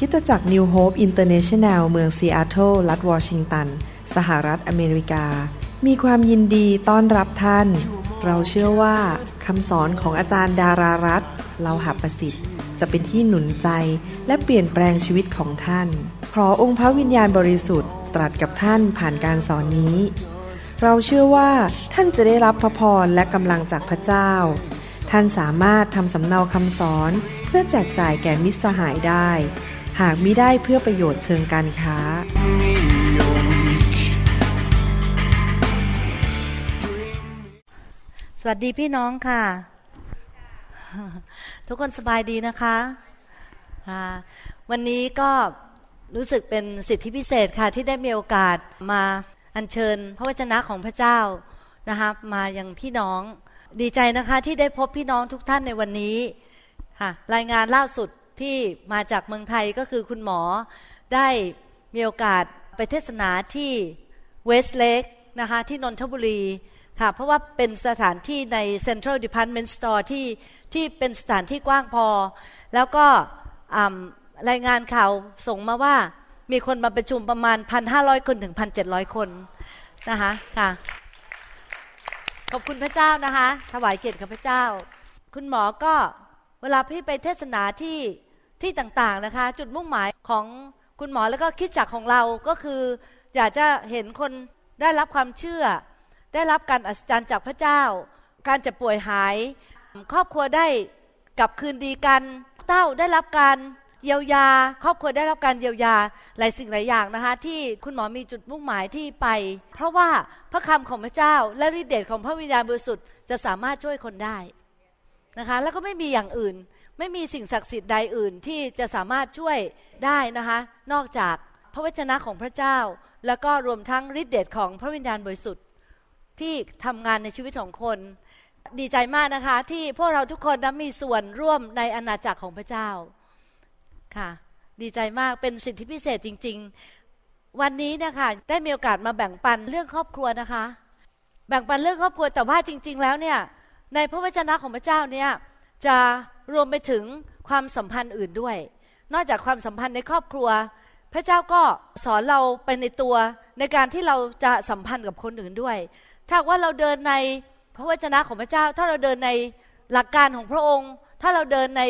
คริสตจักร New Hope International เมืองซีแอตเทิลรัฐวอชิงตัน สหรัฐอเมริกา มีความยินดีต้อนรับท่าน เราเชื่อว่าคำสอนของอาจารย์ดารารัตน์ เลาหประสิทธิ์ จะเป็นที่หนุนใจและเปลี่ยนแปลงชีวิตของท่าน ขอองค์พระวิญญาณบริสุทธิ์ตรัสกับท่านผ่านการสอนนี้ เราเชื่อว่าท่านจะได้รับพระพรและกำลังจากพระเจ้า ท่านสามารถทำสำเนาคำสอนเพื่อแจกจ่ายแก่มิตรสหายได้ หากมิได้เพื่อประโยชน์เชิงการค้า สวัสดีพี่น้องค่ะ ทุกคนสบายดีนะคะวันนี้ก็รู้สึกเป็นสิทธิพิเศษค่ะ ที่ได้มีโอกาสมาอัญเชิญ พระวจนะของพระเจ้านะคะมาอยังพี่น้อง ดีใจนะคะที่ได้พบพี่น้องทุกท่านในวันนี้ค่ะรายงานล่าสุด ที่มาจากเมืองไทยก็คือคุณหมอได้มีโอกาสไปเทศนาที่เวสเลกนะคะที่นนทบุรีค่ะเพราะว่าเป็นสถานที่ใน Central Department Store ที่ที่เป็นสถานที่กว้างพอ แล้วก็รายงานข่าวส่งมาว่ามีคนมาประชุมประมาณ 1,500 คนถึง 1,700 คนนะคะค่ะขอบคุณพระเจ้านะคะ ถวายเกียรติกับพระเจ้า คุณหมอก็เวลาพี่ไปเทศนาที่ ที่ต่างๆนะคะ จุดมุ่งหมายของคุณหมอแล้วก็คิดจักของเราก็คือ อยากจะเห็นคนได้รับความเชื่อ ได้รับการอัศจรรย์จากพระเจ้า การจะป่วยหาย ครอบครัวได้กลับคืนดีกันเต้าได้รับการเยียวยา ครอบครัวได้รับการเยียวยาหลายสิ่งหลายอย่างนะคะ ที่คุณหมอมีจุดมุ่งหมายที่ไป เพราะว่าพระคำของพระเจ้า และฤทธิเดชของพระวิญญาณบริสุทธิ์จะสามารถช่วยคนได้นะคะ แล้วก็ไม่มีอย่างอื่น ไม่มีสิ่งศักดิ์สิทธิ์ใดอื่นที่จะสามารถช่วยได้นะคะ นอกจากพระวจนะของพระเจ้า แล้วก็รวมทั้งฤทธิเดชของพระวิญญาณบริสุทธิ์ที่ทำงานในชีวิตของคน ดีใจมากนะคะ ที่พวกเราทุกคนนั้นมีส่วนร่วมในอาณาจักรของพระเจ้าค่ะ ดีใจมากเป็นสิทธิพิเศษจริง ๆ วันนี้นะคะได้มีโอกาสมาแบ่งปันเรื่องครอบครัวนะคะ แบ่งปันเรื่องครอบครัวแต่ว่าจริง ๆ แล้วเนี่ยในพระวจนะของพระเจ้าเนี่ยจะ รวมไปถึงความสัมพันธ์อื่นด้วย นอกจากความสัมพันธ์ในครอบครัว พระเจ้าก็สอนเราไปในตัวในการที่เราจะสัมพันธ์กับคนอื่นด้วย ถ้าว่าเราเดินในพระวจนะของพระเจ้า ถ้าเราเดินในหลักการของพระองค์ ถ้าเราเดินใน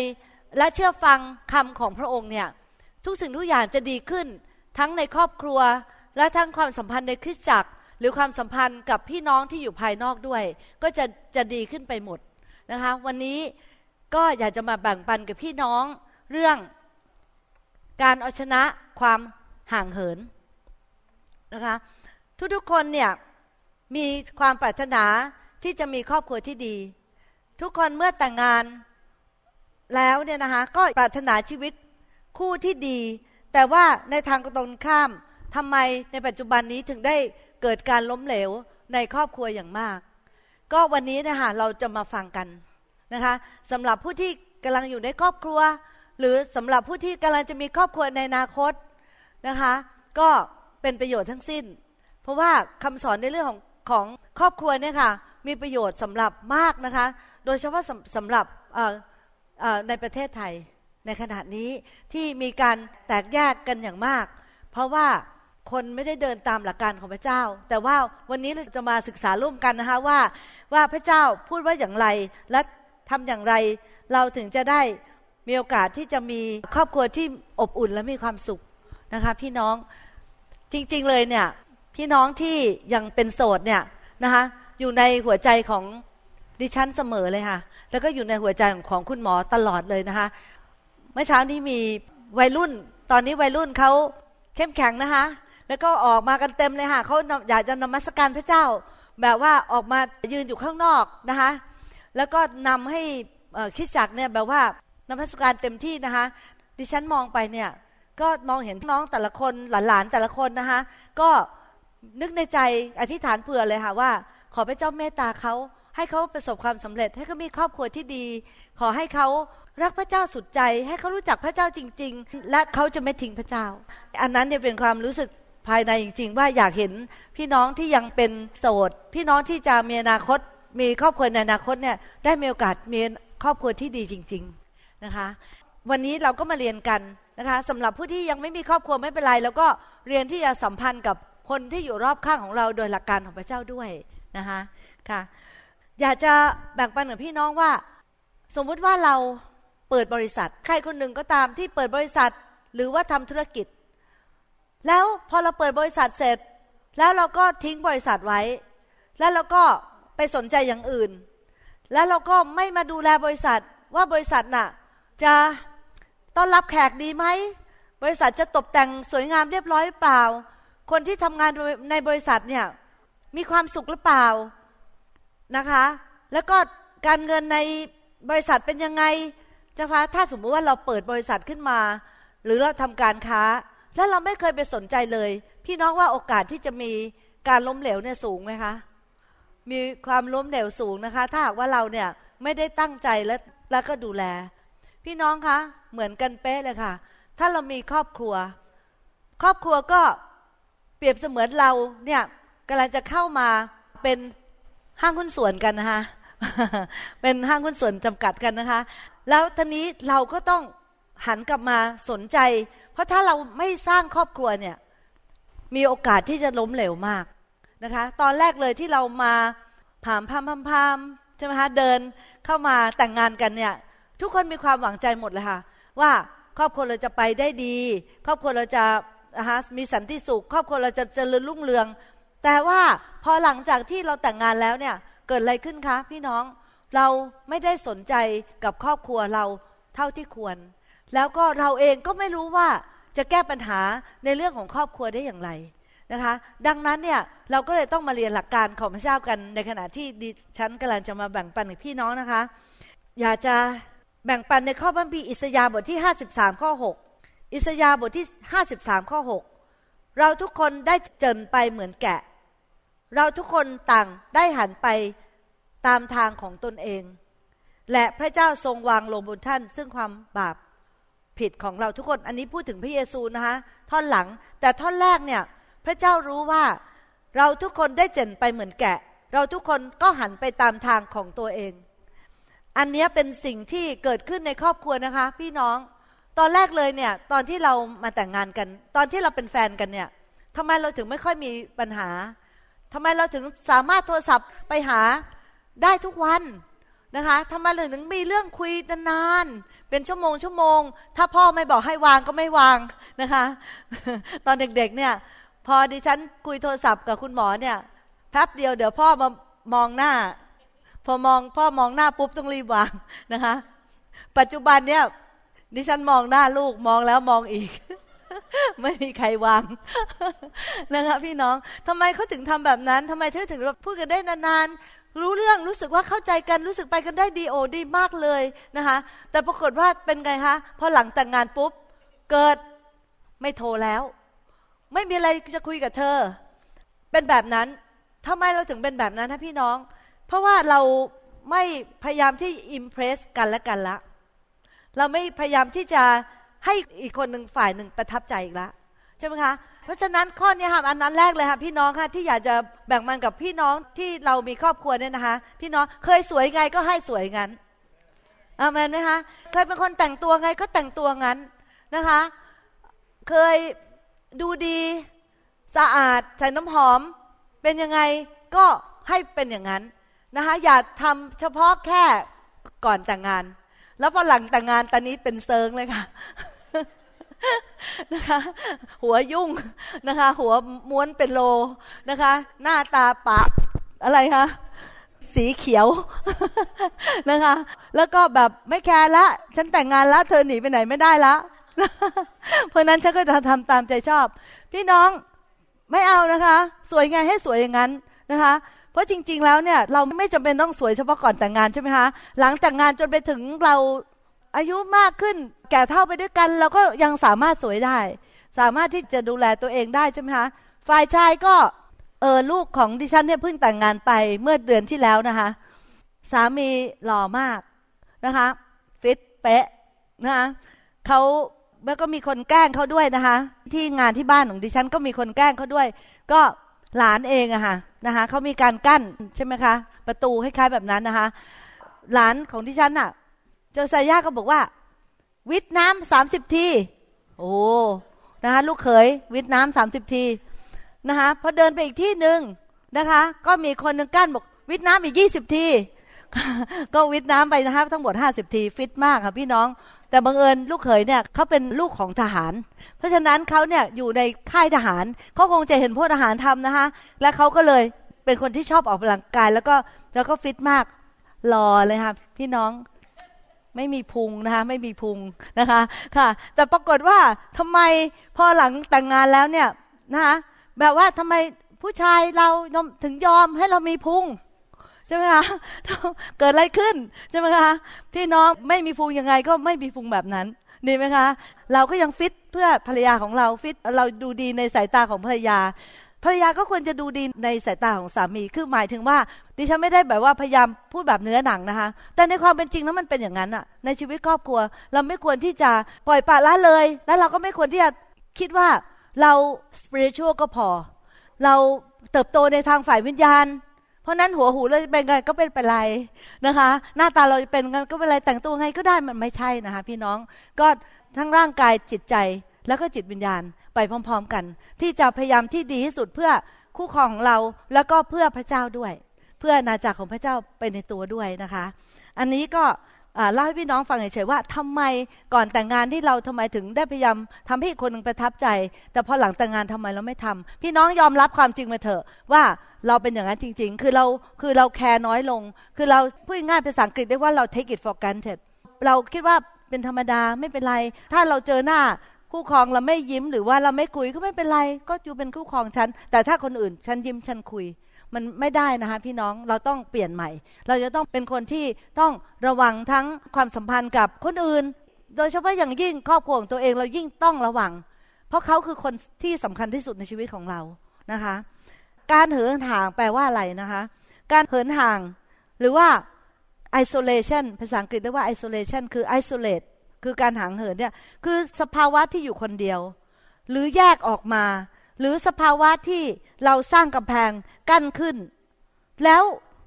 และเชื่อฟังคำของพระองค์เนี่ยทุกสิ่งทุกอย่างจะดีขึ้น ทั้งในครอบครัว และทั้งความสัมพันธ์ในคริสตจักร หรือความสัมพันธ์กับพี่น้องที่อยู่ภายนอกด้วย ก็จะจะดีขึ้นไปหมดนะคะ วันนี้ ก็อยากจะมาแบ่งปันกับพี่น้องเรื่องการเอาชนะความห่างเหินนะคะทุกๆคนเนี่ยมีความปรารถนาที่จะมีครอบครัวที่ดี ทุกคนเมื่อแต่งงานแล้วเนี่ยนะคะก็ปรารถนาชีวิตคู่ที่ดี แต่ว่าในทางตรงข้ามทำไมในปัจจุบันนี้ถึงได้เกิดการล้มเหลวในครอบครัวอย่างมาก ก็วันนี้นะคะเราจะมาฟังกัน นะคะสำหรับผู้ที่กำลังอยู่ในครอบครัว หรือสำหรับผู้ที่กำลังจะมีครอบครัวในอนาคตนะคะก็เป็นประโยชน์ทั้งสิ้น เพราะว่าคำสอนในเรื่องของของครอบครัวเนี่ยค่ะมีประโยชน์สำหรับมากนะคะโดยเฉพาะสำสำหรับในประเทศไทยในขณะนี้ที่มีการแตกแยกกันอย่างมาก เพราะว่าคนไม่ได้เดินตามหลักการของพระเจ้า แต่ว่าวันนี้เราจะมาศึกษาร่วมกันนะคะว่าว่าพระเจ้าพูดว่าอย่างไรและ ทำอย่างไรเราถึงจะได้มีโอกาสที่จะมีครอบครัวที่อบอุ่นและมีความสุขนะคะ พี่น้องจริงๆเลยเนี่ยพี่น้องที่ยังเป็นโสดเนี่ยนะคะอยู่ในหัวใจของดิฉันเสมอเลยค่ะ แล้วก็อยู่ในหัวใจของคุณหมอตลอดเลยนะคะ เมื่อเช้านี้มีวัยรุ่น ตอนนี้วัยรุ่นเขาเข้มแข็งนะคะ แล้วก็ออกมากันเต็มเลยค่ะเขาอยากจะนมัสการพระเจ้า แบบว่าออกมายืนอยู่ข้างนอกนะคะ แล้วก็นำให้คิดจักเนี่ยแบบว่านมัสการเต็มที่นะคะ ดิฉันมองไปเนี่ยก็มองเห็นน้องแต่ละคนหลานๆแต่ละคนนะคะก็นึกในใจอธิษฐานเผื่อเลยค่ะว่า ขอพระเจ้าเมตตาเขาให้เขาประสบความสำเร็จ ให้เขามีครอบครัวที่ดี ขอให้เขารักพระเจ้าสุดใจ ให้เขารู้จักพระเจ้าจริง ๆ และเขาจะไม่ทิ้งพระเจ้า อันนั้นเนี่ยเป็นความรู้สึกภายในจริง ๆ ว่าอยากเห็นพี่น้องที่ยังเป็นโสด พี่น้องที่จะมีอนาคต มีครอบครัวในอนาคตเนี่ยได้มีโอกาสมีครอบครัวที่ดีจริง ๆนะคะ วันนี้เราก็มาเรียนกันนะคะสำหรับผู้ที่ยังไม่มีครอบครัวไม่เป็นไร แล้วก็เรียนที่จะสัมพันธ์กับคนที่อยู่รอบข้างของเราโดยหลักการของพระเจ้าด้วยนะคะค่ะอยากจะแบ่งปันกับพี่น้องว่า สมมุติว่าเราเปิดบริษัท ใครคนหนึ่งก็ตามที่เปิดบริษัทหรือว่าทำธุรกิจ แล้วพอเราเปิดบริษัทเสร็จ แล้วเราก็ทิ้งบริษัทไว้ แล้วเราก็ ไปสนใจอย่างอื่น แล้วเราก็ไม่มาดูแลบริษัทว่าบริษัทน่ะ จะต้อนรับแขกดีไหมบริษัทจะตกแต่งสวยงามเรียบร้อยหรือเปล่า คนที่ทำงานในบริษัทเนี่ยมีความสุขหรือเปล่านะคะ แล้วก็การเงินในบริษัทเป็นยังไงจะพาถ้าสมมุติว่าเราเปิดบริษัทขึ้นมา หรือเราทำการค้า แล้วเราไม่เคยไปสนใจเลย พี่น้องว่าโอกาสที่จะมีการล้มเหลวเนี่ยสูงไหมคะ มีความล้มเหลวสูงนะคะ ถ้าหากว่าเราเนี่ยไม่ได้ตั้งใจและแล้วก็ดูแล พี่น้องคะเหมือนกันเป๊ะเลยค่ะ ถ้าเรามีครอบครัว ครอบครัวก็เปรียบเสมือนเราเนี่ยกำลังจะเข้ามาเป็นห้างหุ้นส่วนกันนะคะเป็นห้างหุ้นส่วนจำกัดกันนะคะ แล้วทีนี้เราก็ต้องหันกลับมาสนใจ เพราะถ้าเราไม่สร้างครอบครัวเนี่ย มีโอกาสที่จะล้มเหลวมาก นะคะ ตอนแรกเลยที่เรามาผามพามพามพามใช่ไหมคะเดินเข้ามาแต่งงานกันเนี่ย ทุกคนมีความหวังใจหมดเลยค่ะ ว่าครอบครัวเราจะไปได้ดี ครอบครัวเราจะมีสันติสุข ครอบครัวเราจะเจริญรุ่งเรือง แต่ว่าพอหลังจากที่เราแต่งงานแล้วเนี่ยเกิดอะไรขึ้นคะ พี่น้องเราไม่ได้สนใจกับครอบครัวเราเท่าที่ควร แล้วก็เราเองก็ไม่รู้ว่าจะแก้ปัญหาในเรื่องของครอบครัวได้อย่างไร นะคะ ดังนั้นเนี่ยเราก็เลยต้องมาเรียนหลักการของพระเจ้ากันในขณะที่ดิฉันกำลังจะมาแบ่งปันกับพี่น้องนะคะ อยากจะแบ่งปันในข้อบัญญัติอิสยาบทที่ 53 ข้อ 6 อิสยาบทที่ 53 ข้อ 6 เราทุกคนได้เจินไปเหมือนแกะ เราทุกคนต่างได้หันไปตามทางของตนเอง และพระเจ้าทรงวางลงบนท่าน ซึ่งความบาปผิดของเราทุกคน อันนี้พูดถึงพระเยซูนะคะท่อนหลัง แต่ท่อนแรกเนี่ย พระเจ้ารู้ว่าเราทุกคนได้เจนไปเหมือนแกะ เราทุกคนก็หันไปตามทางของตัวเอง อันนี้เป็นสิ่งที่เกิดขึ้นในครอบครัวนะคะ พี่น้องตอนแรกเลยเนี่ยตอนที่เรามาแต่งงานกัน ตอนที่เราเป็นแฟนกันเนี่ยทำไมเราถึงไม่ค่อยมีปัญหาทำไมเราถึงสามารถโทรศัพท์ไปหาได้ทุกวันนะคะทำไมเราถึงมีเรื่องคุยนานๆเป็นชั่วโมงชั่วโมง ถ้าพ่อไม่บอกให้วางก็ไม่วางนะคะ ตอนเด็กๆเนี่ย พอดิฉันคุยโทรศัพท์กับคุณหมอเนี่ยแป๊บเดียวเดี๋ยวพ่อมามองหน้า พอมองพ่อมองหน้าปุ๊บต้องรีบวางนะคะ ปัจจุบันเนี่ยดิฉันมองหน้าลูกมองแล้วมองอีก ไม่มีใครวางนะคะพี่น้องทำไมเขาถึงทำแบบนั้นทำไมเธอถึงพูดกันได้นานๆรู้เรื่องรู้สึกว่าเข้าใจกันรู้สึกไปกันได้ดีโอดีมากเลยนะคะ แต่ปรากฏว่าเป็นไงคะพอหลังแต่งงานปุ๊บเกิดไม่โทรแล้ว ไม่มีอะไรจะคุยกับเธอ เป็นแบบนั้นทำไมเราถึงเป็นแบบนั้นนะพี่น้อง เพราะว่าเราไม่พยายามที่อิมเพรสกันและกันละ เราไม่พยายามที่จะให้อีกคนหนึ่งฝ่ายหนึ่งประทับใจอีกละใช่ไหมคะ เพราะฉะนั้นข้อนี้ค่ะอันนั้นแรกเลยค่ะพี่น้องค่ะที่อยากจะแบ่งมันกับพี่น้องที่เรามีครอบครัวเนี่ยนะคะ พี่น้องเคยสวยไงก็ให้สวยงั้นอามันไหมคะ เคยเป็นคนแต่งตัวไงก็แต่งตัวงั้นนะคะ เคย ดูดีสะอาดใส่น้ำหอม เป็นยังไงก็ให้เป็นอย่างนั้นนะคะอย่าทำเฉพาะแค่ก่อนแต่งงาน แล้วพอหลังแต่งงานตอนนี้เป็นเซิงเลยค่ะนะคะหัวยุ่งนะคะ หัวม้วนเป็นโลนะคะ หน้าตาปะอะไรคะสีเขียวนะคะ แล้วก็แบบไม่แคร์ละ ฉันแต่งงานแล้วเธอหนีไปไหนไม่ได้ละ เพราะนั้นฉันก็จะทำตามใจชอบ พี่น้องไม่เอานะคะ สวยไงให้สวยอย่างนั้นนะคะ เพราะจริง ๆ แล้วเนี่ยเราไม่จำเป็นต้องสวยเฉพาะก่อนแต่งงานใช่ไหมคะหลังแต่งงานจนไปถึงเราอายุมากขึ้น แก่เท่าไปด้วยกัน เราก็ยังสามารถสวยได้ สามารถที่จะดูแลตัวเองได้ใช่ไหมคะฝ่ายชายก็เออลูกของดิฉันเนี่ยเพิ่งแต่งงานไปเมื่อเดือนที่แล้วนะคะ สามีหล่อมากนะคะ ฟิตเป๊ะนะคะเขา แล้วก็มีคนแกล้งเขาด้วยนะคะ ที่งานที่บ้านของดิฉันก็มีคนแกล้งเขาด้วย ก็หลานเองอะค่ะนะคะเขามีการกั้นใช่ไหมคะประตูคล้ายๆแบบนั้นนะคะ หลานของที่ฉันอะเจ้าซายาก็บอกว่า วิทน้ำสามสิบทีโอ้นะคะลูกเขยวิทน้ำสามสิบทีนะคะพอเดินไปอีกที่หนึ่งนะคะ ก็มีคนหนึ่งกั้นบอกวิทน้ำอีกยี่สิบทีก็วิทน้ำไปนะคะทั้งหมดห้าสิบทีฟิตมากค่ะพี่น้อง แต่บังเอิญลูกเขยเนี่ยเขาเป็นลูกของทหาร เพราะฉะนั้นเขาเนี่ยอยู่ในค่ายทหารเขาคงจะเห็นพวกทหารทำนะคะ และเขาก็เลยเป็นคนที่ชอบออกกำลังกาย แล้วก็แล้วก็ฟิตมากรอเลยค่ะพี่น้องไม่มีพุงนะคะไม่มีพุงนะคะค่ะ แต่ปรากฏว่าทำไมพอหลังแต่งงานแล้วเนี่ยนะคะแบบว่าทำไมผู้ชายเราถึงยอมให้เรามีพุง ใช่ไหมคะเกิดอะไรขึ้นใช่ไหมคะพี่น้องไม่มีพุงยังไงก็ไม่มีพุงแบบนั้นดีไหมคะ เราก็ยังฟิตเพื่อภรรยาของเราฟิตเราดูดีในสายตาของภรรยา ภรรยาก็ควรจะดูดีในสายตาของสามีคือหมายถึงว่า ดิฉันไม่ได้แบบว่าพยายามพูดแบบเนื้อหนังนะคะ แต่ในความเป็นจริงแล้วมันเป็นอย่างนั้นอะในชีวิตครอบครัว เราไม่ควรที่จะปล่อยปละละเลย แล้วเราก็ไม่ควรที่จะคิดว่าเราสปิริตชัวก็พอ เราเติบโตในทางฝ่ายวิญญาณ ราะนั้นหัวหูเราเป็นไงก็เป็นไปไรนะคะ หน้าตาเราเป็นไงก็เป็นไรแต่งตัวไงก็ได้มันไม่ใช่นะคะ พี่น้องก็ทั้งร่างกายจิตใจแล้วก็จิตวิญญาณไปพร้อม ๆ กัน ที่จะพยายามที่ดีที่สุดเพื่อคู่ครองของเราแล้วก็เพื่อพระเจ้าด้วย เพื่อนาจักรของพระเจ้าไปในตัวด้วยนะคะ อันนี้ก็ เล่าให้พี่น้องฟังเฉยๆว่าทำไมก่อนแต่งงานที่เราทำไมถึงได้พยายามทำให้คนหนึ่งประทับใจ แต่พอหลังแต่งงานทำไมเราไม่ทำพี่น้องยอมรับความจริงมาเถอะว่าเราเป็นอย่างนั้นจริง ๆ คือเราคือเราแคร์น้อยลง คือเราพูดง่ายภาษาอังกฤษได้ว่าเรา take it for granted เราคิดว่าเป็นธรรมดาไม่เป็นไร ถ้าเราเจอหน้าคู่ครองเราไม่ยิ้มหรือว่าเราไม่คุยก็ไม่เป็นไร ก็อยู่เป็นคู่ครองฉัน แต่ถ้าคนอื่นฉันยิ้มฉันคุย มันไม่ได้นะคะพี่น้องเราต้องเปลี่ยนใหม่ เราจะต้องเป็นคนที่ต้องระวังทั้งความสัมพันธ์กับคนอื่น โดยเฉพาะอย่างยิ่งครอบครัวของตัวเองเรายิ่งต้องระวัง เพราะเขาคือคนที่สำคัญที่สุดในชีวิตของเรานะคะ การเหินห่างแปลว่าอะไรนะคะ การเหินห่างหรือว่า isolation ภาษาอังกฤษเรียกว่า isolation คือ isolate คือการห่างเหินเนี่ยคือสภาวะที่อยู่คนเดียว หรือแยกออกมา หรือสภาวะที่เราสร้างกำแพงกั้นขึ้น แล้ว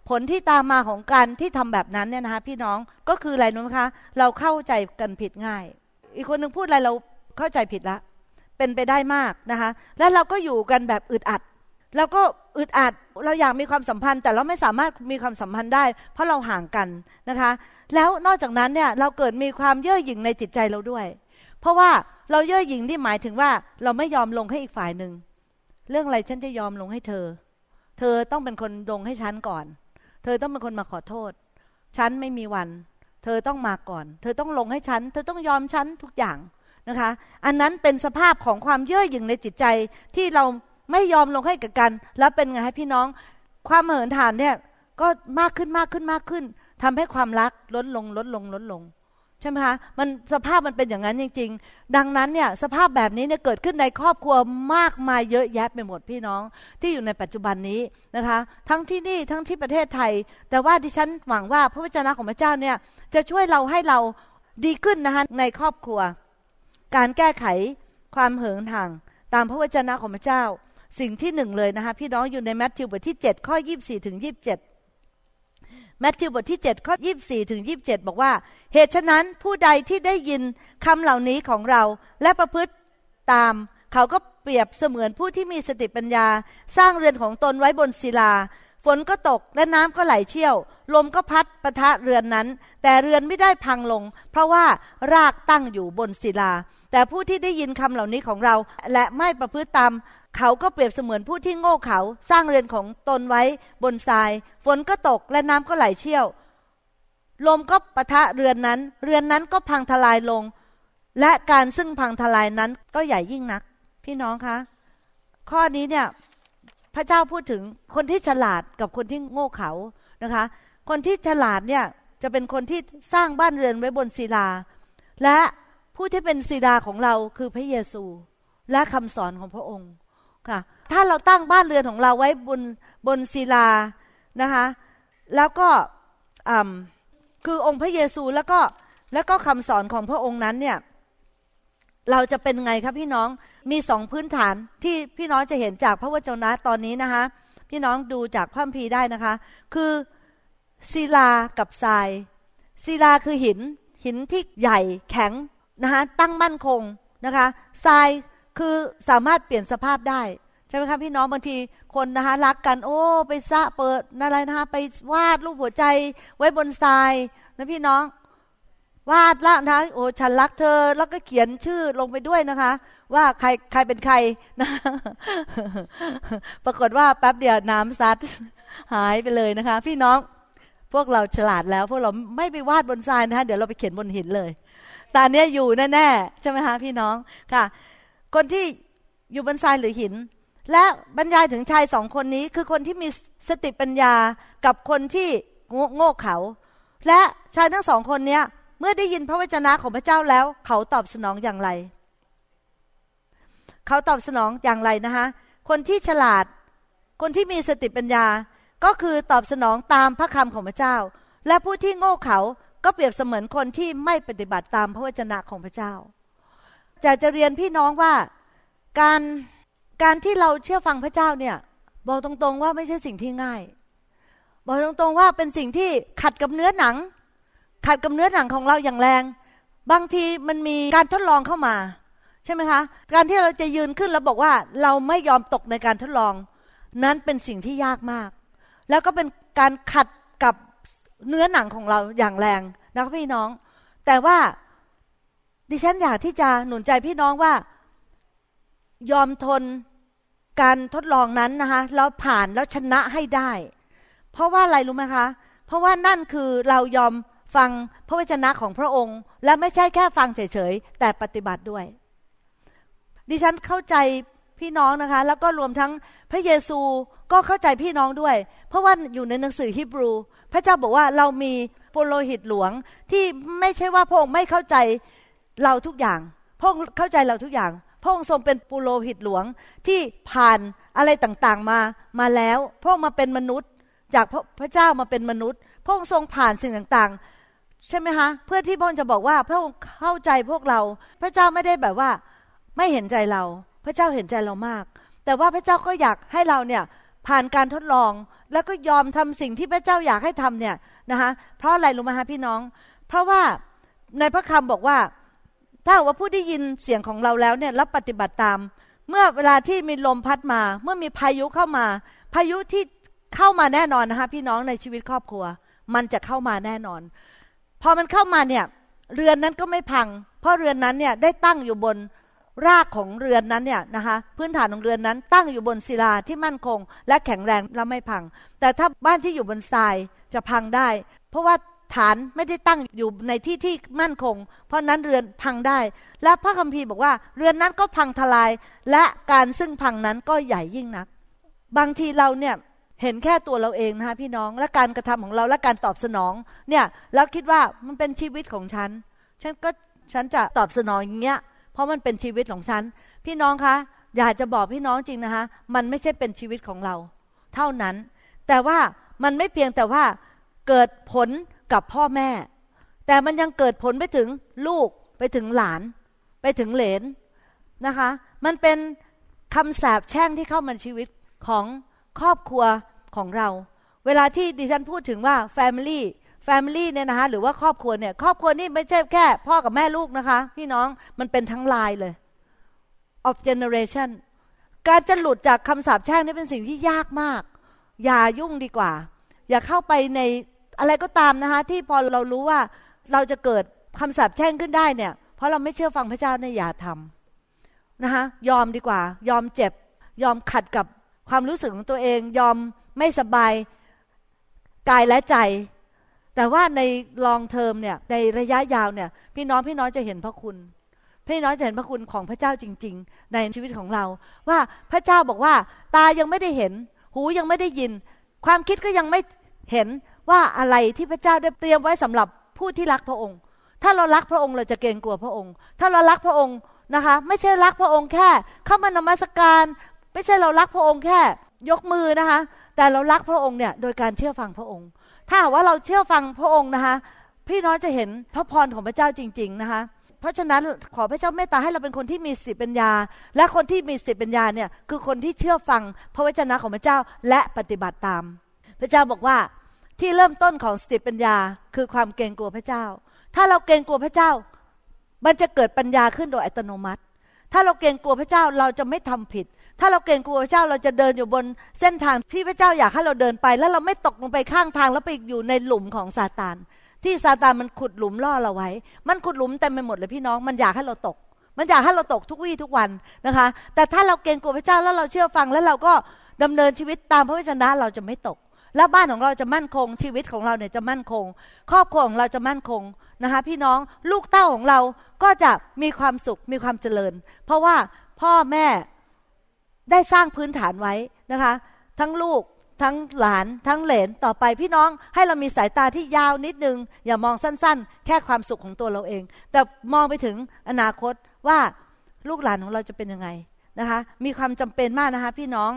ผลที่ตามมาของการที่ทำแบบนั้นเนี่ยนะคะพี่น้องก็คืออะไรรู้ไหมคะ เราเข้าใจกันผิดง่าย อีกคนหนึ่งพูดอะไรเราเข้าใจผิดละ เป็นไปได้มากนะคะ แล้วเราก็อยู่กันแบบอึดอัดเราก็อึดอัดเราอยากมีความสัมพันธ์ แต่เราไม่สามารถมีความสัมพันธ์ได้ เพราะเราห่างกันนะคะ แล้วนอกจากนั้นเนี่ยเราเกิดมีความเย่อหยิ่งในจิตใจเราด้วย เพราะว่าเราเย่อหยิ่งที่หมายถึงว่า เราไม่ยอมลงให้อีกฝ่ายหนึ่ง เรื่องอะไรฉันจะยอมลงให้เธอ เธอต้องเป็นคนลงให้ฉันก่อน เธอต้องเป็นคนมาขอโทษ ฉันไม่มีวัน เธอต้องมาก่อน เธอต้องลงให้ฉัน เธอต้องยอมฉันทุกอย่างนะคะ อันนั้นเป็นสภาพของความเย่อหยิ่งในจิตใจที่เราไม่ยอมลงให้กับกัน แล้วเป็นไงให้พี่น้อง ความเหินฐานเนี่ยก็มากขึ้นมากขึ้นมากขึ้นทำให้ความรักลดลงลดลงลดลง ใช่ไหมคะมันสภาพมันเป็นอย่างนั้นจริง ๆ ดังนั้นเนี่ยสภาพแบบนี้เนี่ยเกิดขึ้นในครอบครัวมากมายเยอะแยะไปหมดพี่น้องที่อยู่ในปัจจุบันนี้นะคะ ทั้งที่นี่ทั้งที่ประเทศไทย แต่ว่าดิฉันหวังว่าพระวจนะของพระเจ้าเนี่ยจะช่วยเราให้เราดีขึ้นนะคะในครอบครัว การแก้ไขความเหิงทาง ตามพระวจนะของพระเจ้า สิ่งที่หนึ่งเลยนะคะพี่น้องอยู่ในแมทธิวบทที่ 7 ข้อ 24ถึง27 แมทธิวบทที่ 7 ข้อ 24 ถึง 27 บอกว่า เหตุฉะนั้นผู้ใดที่ได้ยินคำเหล่านี้ของเราและประพฤติตาม เขาก็เปรียบเสมือนผู้ที่มีสติปัญญา สร้างเรือนของตนไว้บนศิลา ฝนก็ตกและน้ำก็ไหลเชี่ยว ลมก็พัดปะทะเรือนนั้น แต่เรือนไม่ได้พังลง เพราะว่ารากตั้งอยู่บนศิลา แต่ผู้ที่ได้ยินคำเหล่านี้ของเรา และไม่ประพฤติตาม เขาก็เปรียบเสมือนผู้ที่โง่เขาสร้างเรือนของตนไว้บนทราย ฝนก็ตกและน้ำก็ไหลเชี่ยว ลมก็ปะทะเรือนนั้น เรือนนั้นก็พังทลายลง และการซึ่งพังทลายนั้นก็ใหญ่ยิ่งนัก พี่น้องคะ ข้อนี้เนี่ยพระเจ้าพูดถึงคนที่ฉลาดกับคนที่โง่เขานะคะ คนที่ฉลาดเนี่ยจะเป็นคนที่สร้างบ้านเรือนไว้บนศิลา และผู้ที่เป็นศิลาของเราคือพระเยซู และคำสอนของพระองค์ ค่ะ ถ้าเราตั้งบ้านเรือนของเราไว้บนบนศิลานะคะ แล้วก็คือองค์พระเยซูแล้วก็แล้วก็คำสอนของพระองค์นั้นเนี่ยเราจะเป็นไงครับพี่น้องมีสองพื้นฐานที่พี่น้องจะเห็นจากพระวจนะตอนนี้นะคะ พี่น้องดูจากพระคัมภีร์ได้นะคะ คือศิลากับทรายศิลาคือหิน หินที่ใหญ่แข็งนะคะตั้งมั่นคงนะคะทราย คือสามารถเปลี่ยนสภาพได้ใช่ไหมคะพี่น้องบางทีคนนะคะรักกัน โอ้ไปซะเปิดอะไรนะคะไปวาดรูปหัวใจไว้บนทรายนะพี่น้องวาดละนะโอ้ฉันรักเธอ แล้วก็เขียนชื่อลงไปด้วยนะคะ ว่าใครใครเป็นใครนะปรากฏว่าแป๊บเดียวน้ำซัดหายไปเลยนะคะ พี่น้องพวกเราฉลาดแล้ว พวกเราไม่ไปวาดบนทรายนะคะเดี๋ยวเราไปเขียนบนหินเลยตาเนี้ยอยู่แน่ๆใช่ไหมคะพี่น้องค่ะ คนที่อยู่บนทรายหรือหิน และบรรยายถึงชายสองคนนี้คือคนที่มีสติปัญญากับคนที่โง่เขา และชายทั้งสองคนเนี้ยเมื่อได้ยินพระวจนะของพระเจ้าแล้ว เขาตอบสนองอย่างไร เขาตอบสนองอย่างไรนะคะคนที่ฉลาด คนที่มีสติปัญญาก็คือตอบสนองตามพระคำของพระเจ้า และผู้ที่โง่เขาก็เปรียบเสมือนคนที่ไม่ปฏิบัติตามพระวจนะของพระเจ้า จะจะเรียนพี่น้องว่าการการที่เราเชื่อฟังพระเจ้าเนี่ย บอกตรงๆว่าไม่ใช่สิ่งที่ง่าย บอกตรงๆว่าเป็นสิ่งที่ขัดกับเนื้อหนัง ขัดกับเนื้อหนังของเราอย่างแรง บางทีมันมีการทดลองเข้ามา ใช่ไหมคะ การที่เราจะยืนขึ้นแล้วบอกว่าเราไม่ยอมตกในการทดลอง นั้นเป็นสิ่งที่ยากมาก แล้วก็เป็นการขัดกับเนื้อหนังของเราอย่างแรงนะพี่น้อง แต่ว่า ดิฉันอยากที่จะหนุนใจพี่น้องว่า ยอมทนการทดลองนั้นนะคะแล้วผ่านแล้วชนะให้ได้ เพราะว่าอะไรรู้ไหมคะ เพราะว่านั่นคือเรายอมฟังพระวจนะของพระองค์ และไม่ใช่แค่ฟังเฉยๆ แต่ปฏิบัติด้วย ดิฉันเข้าใจพี่น้องนะคะ แล้วก็รวมทั้งพระเยซูก็เข้าใจพี่น้องด้วย เพราะว่าอยู่ในหนังสือฮิบรู พระเจ้าบอกว่าเรามีปุโรหิตหลวงที่ไม่ใช่ว่าพระองค์ไม่เข้าใจ เราทุกอย่าง พระองค์เข้าใจเราทุกอย่าง พระองค์ทรงเป็นปุโรหิตหลวงที่ผ่านอะไรต่างๆมามาแล้ว พระองค์มาเป็นมนุษย์ จากพระเจ้ามาเป็นมนุษย์ พระองค์ทรงผ่านสิ่งต่างๆ ใช่ไหมคะเพื่อที่พระองค์จะบอกว่าพระองค์เข้าใจพวกเรา พระเจ้าไม่ได้แบบว่า ไม่เห็นใจเรา พระเจ้าเห็นใจเรามาก แต่ว่าพระเจ้าก็อยากให้เราเนี่ยผ่านการทดลองแล้วก็ยอมทำสิ่งที่พระเจ้าอยากให้ทำเนี่ยนะคะเพราะอะไรรู้ไหมคะพี่น้อง เพราะว่าในพระคำบอกว่า ถ้าว่าผู้ได้ยินเสียงของเราแล้วเนี่ยรับปฏิบัติตาม เมื่อเวลาที่มีลมพัดมา เมื่อมีพายุเข้ามา พายุที่เข้ามาแน่นอนนะคะพี่น้องในชีวิตครอบครัว มันจะเข้ามาแน่นอน พอมันเข้ามาเนี่ยเรือนนั้นก็ไม่พัง เพราะเรือนนั้นเนี่ยได้ตั้งอยู่บนรากของเรือนนั้นเนี่ยนะคะพื้นฐานของเรือนนั้นตั้งอยู่บนศิลาที่มั่นคง และแข็งแรงและไม่พัง แต่ถ้าบ้านที่อยู่บนทรายจะพังได้ เพราะว่า ฐานไม่ได้ตั้งอยู่ในที่ที่มั่นคง เพราะนั้นเรือนพังได้ และพระคัมภีร์บอกว่า เรือนนั้นก็พังทลาย และการซึ่งพังนั้นก็ใหญ่ยิ่งนัก บางทีเราเนี่ยเห็นแค่ตัวเราเองนะคะพี่น้องและการกระทำของเราและการตอบสนองเนี่ยเราคิดว่ามันเป็นชีวิตของฉัน ฉันก็ฉันจะตอบสนองอย่างเงี้ยเพราะมันเป็นชีวิตของฉัน พี่น้องคะอยากจะบอกพี่น้องจริงนะคะ มันไม่ใช่เป็นชีวิตของเรา เท่านั้น แต่ว่ามันไม่เพียงแต่ว่าเกิดผล กับพ่อแม่ แต่มันยังเกิดผลไปถึงลูกไปถึงหลาน ไปถึงเหลนนะคะ มันเป็นคำสาปแช่งที่เข้ามาชีวิตของครอบครัวของเรา เวลาที่ดิฉันพูดถึงว่า family family เนี่ยนะคะหรือว่าครอบครัวเนี่ยครอบครัวนี่ไม่ใช่แค่ พ่อกับแม่ลูกนะคะ พี่น้องมันเป็นทั้งลายเลย of generation การจะหลุดจากคำสาปแช่งนี่เป็นสิ่งที่ยากมาก อย่ายุ่งดีกว่า อย่าเข้าไปใน อะไรก็ตามนะคะที่พอเรารู้ว่าเราจะเกิดคำสาปแช่งขึ้นได้เนี่ย เพราะเราไม่เชื่อฟังพระเจ้าเนี่ยอย่าทำนะคะยอมดีกว่า ยอมเจ็บ ยอมขัดกับความรู้สึกของตัวเอง ยอมไม่สบายกายและใจ แต่ว่าในลองเทอมเนี่ยในระยะยาวเนี่ย พี่น้องพี่น้องจะเห็นพระคุณ พี่น้องจะเห็นพระคุณของพระเจ้าจริง ๆ ในชีวิตของเรา ว่าพระเจ้าบอกว่า ตายังไม่ได้เห็น หูยังไม่ได้ยิน ความคิดก็ยังไม่เห็น ว่าอะไรที่พระเจ้าได้เตรียมไว้สำหรับผู้ที่รักพระองค์ ถ้าเรารักพระองค์เราจะเกรงกลัวพระองค์ ถ้าเรารักพระองค์นะคะไม่ใช่รักพระองค์แค่ เข้ามานมัสการ ไม่ใช่เรารักพระองค์แค่ ยกมือนะคะ แต่เรารักพระองค์เนี่ยโดยการเชื่อฟังพระองค์ ถ้าว่าเราเชื่อฟังพระองค์นะคะพี่น้องจะเห็นพระพรของพระเจ้าจริง ๆนะคะเพราะฉะนั้นขอพระเจ้าเมตตาให้เราเป็นคนที่มีสติปัญญา และคนที่มีสิทธิปัญญาเนี่ยคือคนที่เชื่อฟังพระวจนะของพระเจ้าและปฏิบัติตาม พระเจ้าบอกว่า ที่เริ่มต้นของสติปัญญาคือความเกรงกลัวพระเจ้า ถ้าเราเกรงกลัวพระเจ้า มันจะเกิดปัญญาขึ้นโดยอัตโนมัติ ถ้าเราเกรงกลัวพระเจ้าเราจะไม่ทำผิด ถ้าเราเกรงกลัวพระเจ้าเราจะเดินอยู่บนเส้นทางที่พระเจ้าอยากให้เราเดินไป แล้วเราไม่ตกลงไปข้างทางแล้วไปอยู่ในหลุมของซาตาน ที่ซาตานมันขุดหลุมล่อเราไว้ มันขุดหลุมเต็มไปหมดเลยพี่น้อง มันอยากให้เราตก มันอยากให้เราตกทุกวี่ทุกวันนะคะ แต่ถ้าเราเกรงกลัวพระเจ้าแล้วเราเชื่อฟังแล้วเราก็ดำเนินชีวิตตามพระวจนะเราจะไม่ตก แล้วบ้านของเราจะมั่นคง ชีวิตของเราเนี่ยจะมั่นคง ครอบครัวของเราจะมั่นคงนะคะพี่น้องลูกเต้าของเราก็จะมีความสุขมีความเจริญ เพราะว่าพ่อแม่ได้สร้างพื้นฐานไว้นะคะ ทั้งลูกทั้งหลานทั้งเหลนต่อไปพี่น้องให้เรามีสายตาที่ยาวนิดนึง อย่ามองสั้นๆ แค่ความสุขของตัวเราเอง แต่มองไปถึงอนาคตว่าลูกหลานของเราจะเป็นยังไงนะคะ มีความจำเป็นมากนะคะ พี่น้อง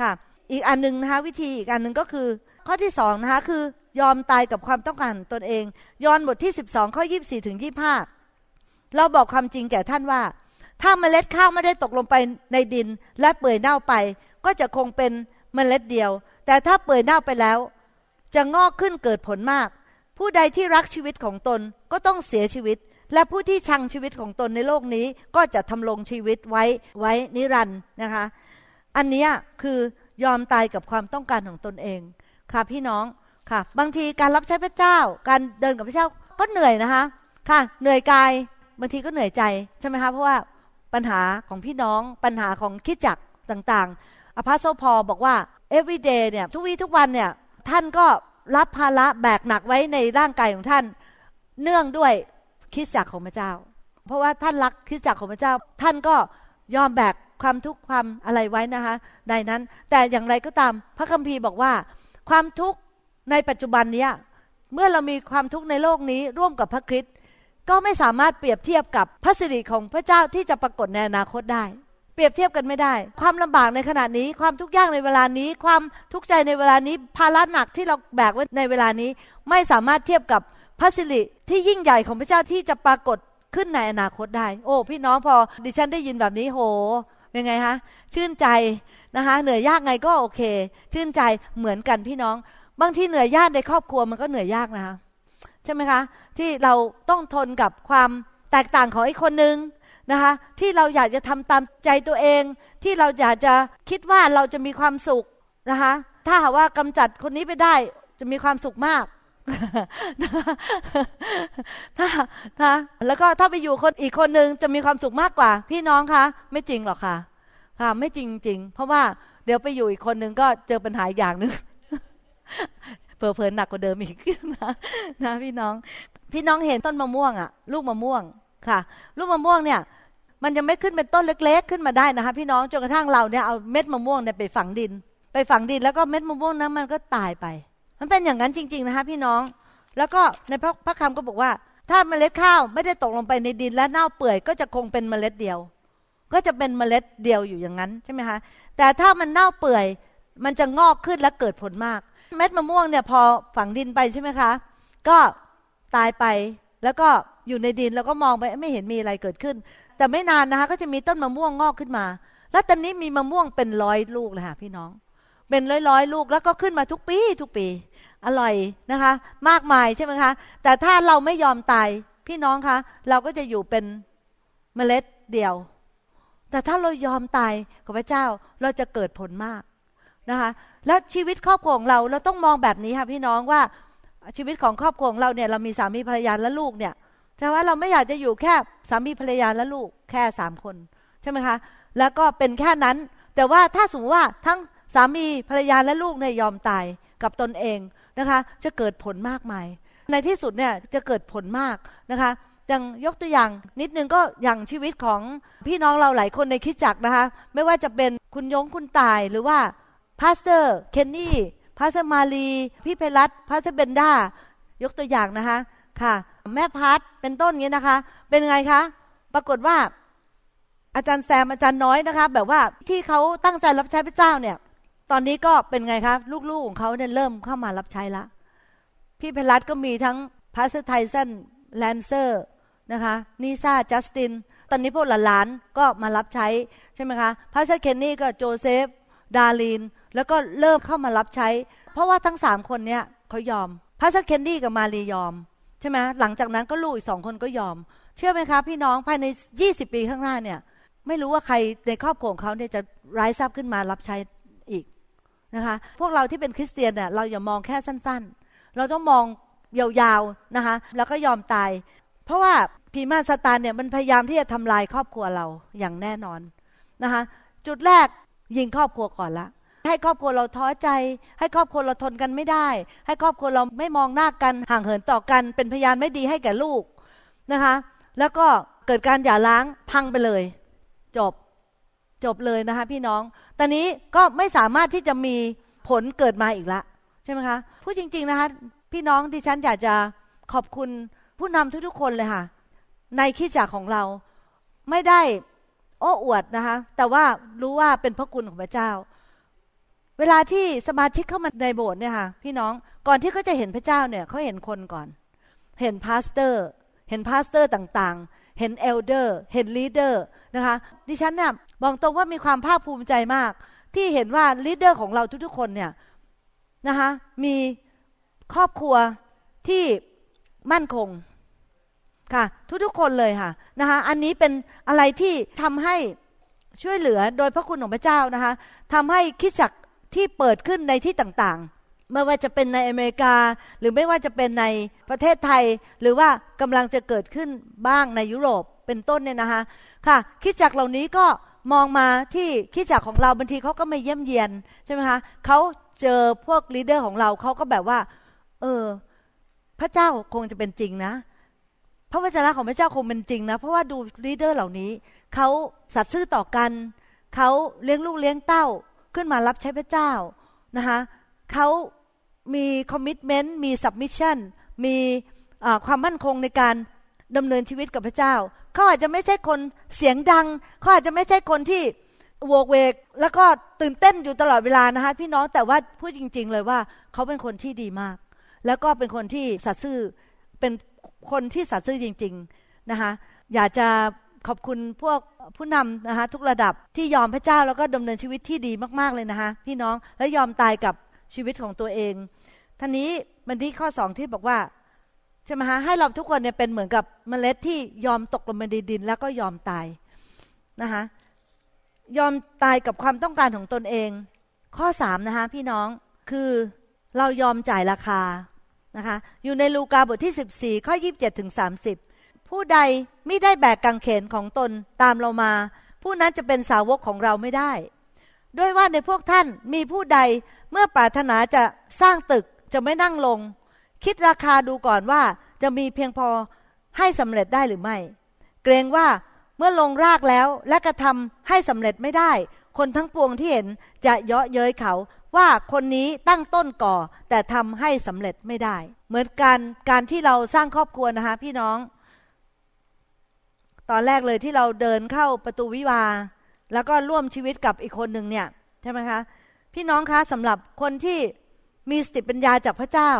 ค่ะ อีกอันหนึ่งนะคะวิธีอีกอันหนึ่งก็คือ ข้อที่สองนะคะคือยอมตายกับความต้องการตนเอง ยอนบทที่ 12 ข้อ 24 ถึง 25 เราบอกความจริงแก่ท่านว่า ถ้าเมล็ดข้าวไม่ได้ตกลงไปในดินและเปื่อยเน่าไป ก็จะคงเป็นเมล็ดเดียว แต่ถ้าเปื่อยเน่าไปแล้ว จะงอกขึ้นเกิดผลมาก ผู้ใดที่รักชีวิตของตนก็ต้องเสียชีวิต และผู้ที่ชังชีวิตของตนในโลกนี้ ก็จะทำลงชีวิตไว้ไว้นิรันด์นะคะ อันนี้คือ ยอมตายกับความต้องการของตนเอง ค่ะพี่น้องค่ะ บางทีการรับใช้พระเจ้า การเดินกับพระเจ้าก็เหนื่อยนะคะ ค่ะ เหนื่อยกายบางทีก็เหนื่อยใจใช่ไหมคะเพราะว่าปัญหาของพี่น้องปัญหาของคิดจักต่างๆอพาโซพอบอกว่า every day เนี่ยทุกวีทุกวันเนี่ยท่านก็รับภาระแบกหนักไว้ในร่างกายของท่าน เนื่องด้วยคิดจักของพระเจ้า เพราะว่าท่านรักคิดจักของพระเจ้า ท่านก็ยอมแบก ความทุกข์ความอะไรไว้นะคะในนั้น แต่อย่างไรก็ตาม พระคัมภีร์บอกว่า ความทุกข์ในปัจจุบันนี้เมื่อเรามีความทุกข์ในโลกนี้ร่วมกับพระคริสต์ก็ไม่สามารถเปรียบเทียบกับพระสิริของพระเจ้าที่จะปรากฏในอนาคตได้ เปรียบเทียบกันไม่ได้ ความลำบากในขณะนี้ ความทุกข์ยากในเวลานี้ ความทุกข์ใจในเวลานี้ ภาระหนักที่เราแบกไว้ในเวลานี้ ไม่สามารถเทียบกับพระสิริที่ยิ่งใหญ่ของพระเจ้าที่จะปรากฏขึ้นในอนาคตได้ โอ้ พี่น้องพอดิฉันได้ยินแบบนี้โห เป็นไงฮะชื่นใจนะคะ เหนื่อยยากไงก็โอเค ชื่นใจเหมือนกันพี่น้อง บางทีเหนื่อยยากในครอบครัวมันก็เหนื่อยยากนะคะใช่ไหมคะที่เราต้องทนกับความแตกต่างของไอีกคนนึงนะคะที่เราอยากจะทำตามใจตัวเอง ที่เราอยากจะคิดว่าเราจะมีความสุขนะคะถ้าหากว่ากำจัดคนนี้ไปได้จะมีความสุขมาก ถ้าถ้าแล้วก็ถ้าไปอยู่คนอีกคนหนึ่งจะมีความสุขมากกว่า พี่น้องคะ ไม่จริงหรอกค่ะ ค่ะ ไม่จริงจริงเพราะว่าเดี๋ยวไปอยู่อีกคนหนึ่งก็เจอปัญหาอย่างหนึ่งเผลอๆหนักกว่าเดิมอีกนะนะพี่น้อง พี่น้องเห็นต้นมะม่วงอะลูกมะม่วงค่ะ ลูกมะม่วงเนี่ย มันยังไม่ขึ้นเป็นต้นเล็ก ๆ ขึ้นมาได้นะคะ พี่น้องจนกระทั่งเราเนี่ยเอาเม็ดมะม่วงเนี่ยไปฝังดิน ไปฝังดินแล้วก็เม็ดมะม่วงนั้นมันก็ตายไป มันเป็นอย่างนั้นจริง ๆนะคะพี่น้อง แล้วก็ในพระพระคำก็บอกว่า ถ้าเมล็ดข้าวไม่ได้ตกลงไปในดินและเน่าเปื่อย ก็จะคงเป็นเมล็ดเดียว ก็จะเป็นเมล็ดเดียวอยู่อย่างนั้นใช่ไหมคะแต่ถ้ามันเน่าเปื่อย มันจะงอกขึ้นและเกิดผลมาก เม็ดมะม่วงเนี่ยพอฝังดินไปใช่ไหมคะ ก็ตายไปแล้วก็อยู่ในดินแล้วก็มองไปไม่เห็นมีอะไรเกิดขึ้น แต่ไม่นานนะคะ ก็จะมีต้นมะม่วงงอกขึ้นมา แล้วตอนนี้มีมะม่วงเป็นร้อยลูกเลยค่ะพี่น้อง เป็นร้อยร้อยลูกแล้วก็ขึ้นมาทุกปีทุกปี อร่อยนะคะ มากมายใช่ไหมคะ แต่ถ้าเราไม่ยอมตายพี่น้องคะ เราก็จะอยู่เป็นเมล็ดเดียว แต่ถ้าเรายอมตายกับพระเจ้าเราจะเกิดผลมากนะคะ และชีวิตครอบครัวของเราเราต้องมองแบบนี้ค่ะพี่น้องว่าชีวิตของครอบครัวของเราเนี่ยเรามีสามีภรรยาและลูกเนี่ยแต่ว่าเราไม่อยากจะอยู่แค่สามีภรรยาและลูกแค่สามคนใช่ไหมคะ แล้วก็เป็นแค่นั้น แต่ว่าถ้าสมมติว่าทั้ง สามีภรรยาและลูกเนี่ยยอมตายกับตนเองนะคะ จะเกิดผลมากมาย ในที่สุดเนี่ยจะเกิดผลมากนะคะอย่างยกตัวอย่างนิดนึงก็อย่างชีวิตของพี่น้องเราหลายคนในคริสตจักรนะคะ ไม่ว่าจะเป็นคุณยงคุณตายหรือว่า pastor เคนนี่ pas มาลีพี่เพลัส pas เบรนด้ายกตัวอย่างนะคะค่ะ แม่พัดเป็นต้นงี้นะคะ เป็นไงคะ ปรากฏว่าอาจารย์แซมอาจารย์น้อยนะคะ แบบว่าที่เขาตั้งใจรับใช้พระเจ้าเนี่ย ตอนนี้ก็เป็นไงคะลูกๆของเขาเนี่ยเริ่มเข้ามารับใช้ละ พี่เพลัสก็มีทั้งพาสไทเซนแลนเซอร์นะคะนิซาจัสติน ตอนนี้พวกหลานๆก็มารับใช้ใช่ไหมคะพาสเคนนี่ก็โจเซฟ ดารินแล้วก็เริ่มเข้ามารับใช้ เพราะว่าทั้งสามคนเนี้ยเขายอมพาสเคนดี้กับมารียอมใช่ไหมหลังจากนั้นก็ลูกอีกสองคนก็ยอม เชื่อไหมคะพี่น้องภายใน 20 ปีข้างหน้าเนี่ยไม่รู้ว่าใครในครอบครัวของเขาเนี่ยจะร้ายทรัพย์ขึ้นมารับใช้ นะคะ พวกเราที่เป็นคริสเตียนเนี่ยเราอย่ามองแค่สั้นๆ เราต้องมองยาวๆนะคะ แล้วก็ยอมตาย เพราะว่าผีมารซาตานเนี่ยมันพยายามที่จะทำลายครอบครัวเราอย่างแน่นอนนะคะ จุดแรกยิงครอบครัวก่อนละให้ครอบครัวเราท้อใจ ให้ครอบครัวเราทนกันไม่ได้ ให้ครอบครัวเราไม่มองหน้ากันห่างเหินต่อกัน เป็นพยานไม่ดีให้แก่ลูกนะคะ แล้วก็เกิดการหย่าร้างพังไปเลย จบ จบเลยนะคะพี่น้อง ตอนนี้ก็ไม่สามารถที่จะมีผลเกิดมาอีกละใช่ไหมคะพูดจริง ๆนะคะ พี่น้องดิฉันอยากจะขอบคุณผู้นำทุกๆคนเลยค่ะ ในคริสตจักรของเราไม่ได้โอ้อวดนะคะ แต่ว่ารู้ว่าเป็นพระคุณของพระเจ้า เวลาที่สมาชิกเข้ามาในโบสถ์เนี่ยค่ะ พี่น้องก่อนที่เขาจะเห็นพระเจ้าเนี่ยเขาเห็นคนก่อน เห็น pastor เห็น pastor ต่างๆ เห็น elder เห็น leader นะคะ ดิฉันเนี่ย บอกตรงว่ามีความภาคภูมิใจมาก ที่เห็นว่า leader ของเราทุกๆคนเนี่ยนะคะมีครอบครัวที่มั่นคงค่ะ ทุกๆคนเลยค่ะนะคะอันนี้เป็นอะไรที่ทำให้ช่วยเหลือโดยพระคุณของพระเจ้านะคะทำให้คิดจักที่เปิดขึ้นในที่ต่างๆ ไม่ว่าจะเป็นในอเมริกา หรือไม่ว่าจะเป็นในประเทศไทย หรือว่ากำลังจะเกิดขึ้นบ้างในยุโรปเป็นต้นเนี่ยนะคะค่ะคิดจักเหล่านี้ก็ มองมาที่คริสตจักรของเราบางทีเขาก็มาเยี่ยมเยียนใช่ไหมคะเขาเจอพวก leader ของเราเขาก็แบบว่า เออ พระเจ้าคงจะเป็นจริงนะ พระวจนะของพระเจ้าคงเป็นจริงนะ เพราะว่าดู leader เหล่านี้เขาสัตย์ซื่อต่อกันเขาเลี้ยงลูกเลี้ยงเต้าขึ้นมารับใช้พระเจ้านะคะเขามี commitment มี submission มีความมั่นคงในการดำเนินชีวิตกับพระเจ้า เขาอาจจะไม่ใช่คนเสียงดัง เขาอาจจะไม่ใช่คนที่โวกเวก แล้วก็ตื่นเต้นอยู่ตลอดเวลานะคะพี่น้องแต่ว่าพูดจริง ๆ เลยว่าเขาเป็นคนที่ดีมาก แล้วก็เป็นคนที่สัตย์ซื่อเป็นคนที่สัตย์ซื่อจริง ๆนะคะอยากจะขอบคุณพวกผู้นำนะคะทุกระดับที่ยอมพระเจ้าแล้วก็ดำเนินชีวิตที่ดีมากๆเลยนะคะพี่น้องและยอมตายกับชีวิตของตัวเองท่านี้มันที่ข้อสองที่บอกว่า ใช่ไหมคะให้เราทุกคนเนี่ยเป็นเหมือนกับเมล็ดที่ยอมตกลงในดินแล้วก็ยอมตายนะคะยอมตายกับความต้องการของตนเอง ข้อสามนะคะพี่น้องคือเรายอมจ่ายราคานะคะอยู่ในลูกาบทที่ 14 ข้อ 27ถึง30 ผู้ใดไม่ได้แบกกางเขนของตนตามเรามา ผู้นั้นจะเป็นสาวกของเราไม่ได้ ด้วยว่าในพวกท่านมีผู้ใดเมื่อปรารถนาจะสร้างตึกจะไม่นั่งลง คิดราคาดูก่อนว่าจะมีเพียงพอให้สำเร็จได้หรือไม่ เกรงว่าเมื่อลงรากแล้วและกระทำให้สำเร็จไม่ได้ คนทั้งปวงที่เห็นจะเยาะเย้ยเขาว่าคนนี้ตั้งต้นก่อแต่ทำให้สำเร็จไม่ได้ เหมือนการการที่เราสร้างครอบครัวนะคะพี่น้อง ตอนแรกเลยที่เราเดินเข้าประตูวิวา แล้วก็ร่วมชีวิตกับอีกคนหนึ่งเนี่ยใช่ไหมคะพี่น้องคะสำหรับคนที่มีสติปัญญาจากพระเจ้า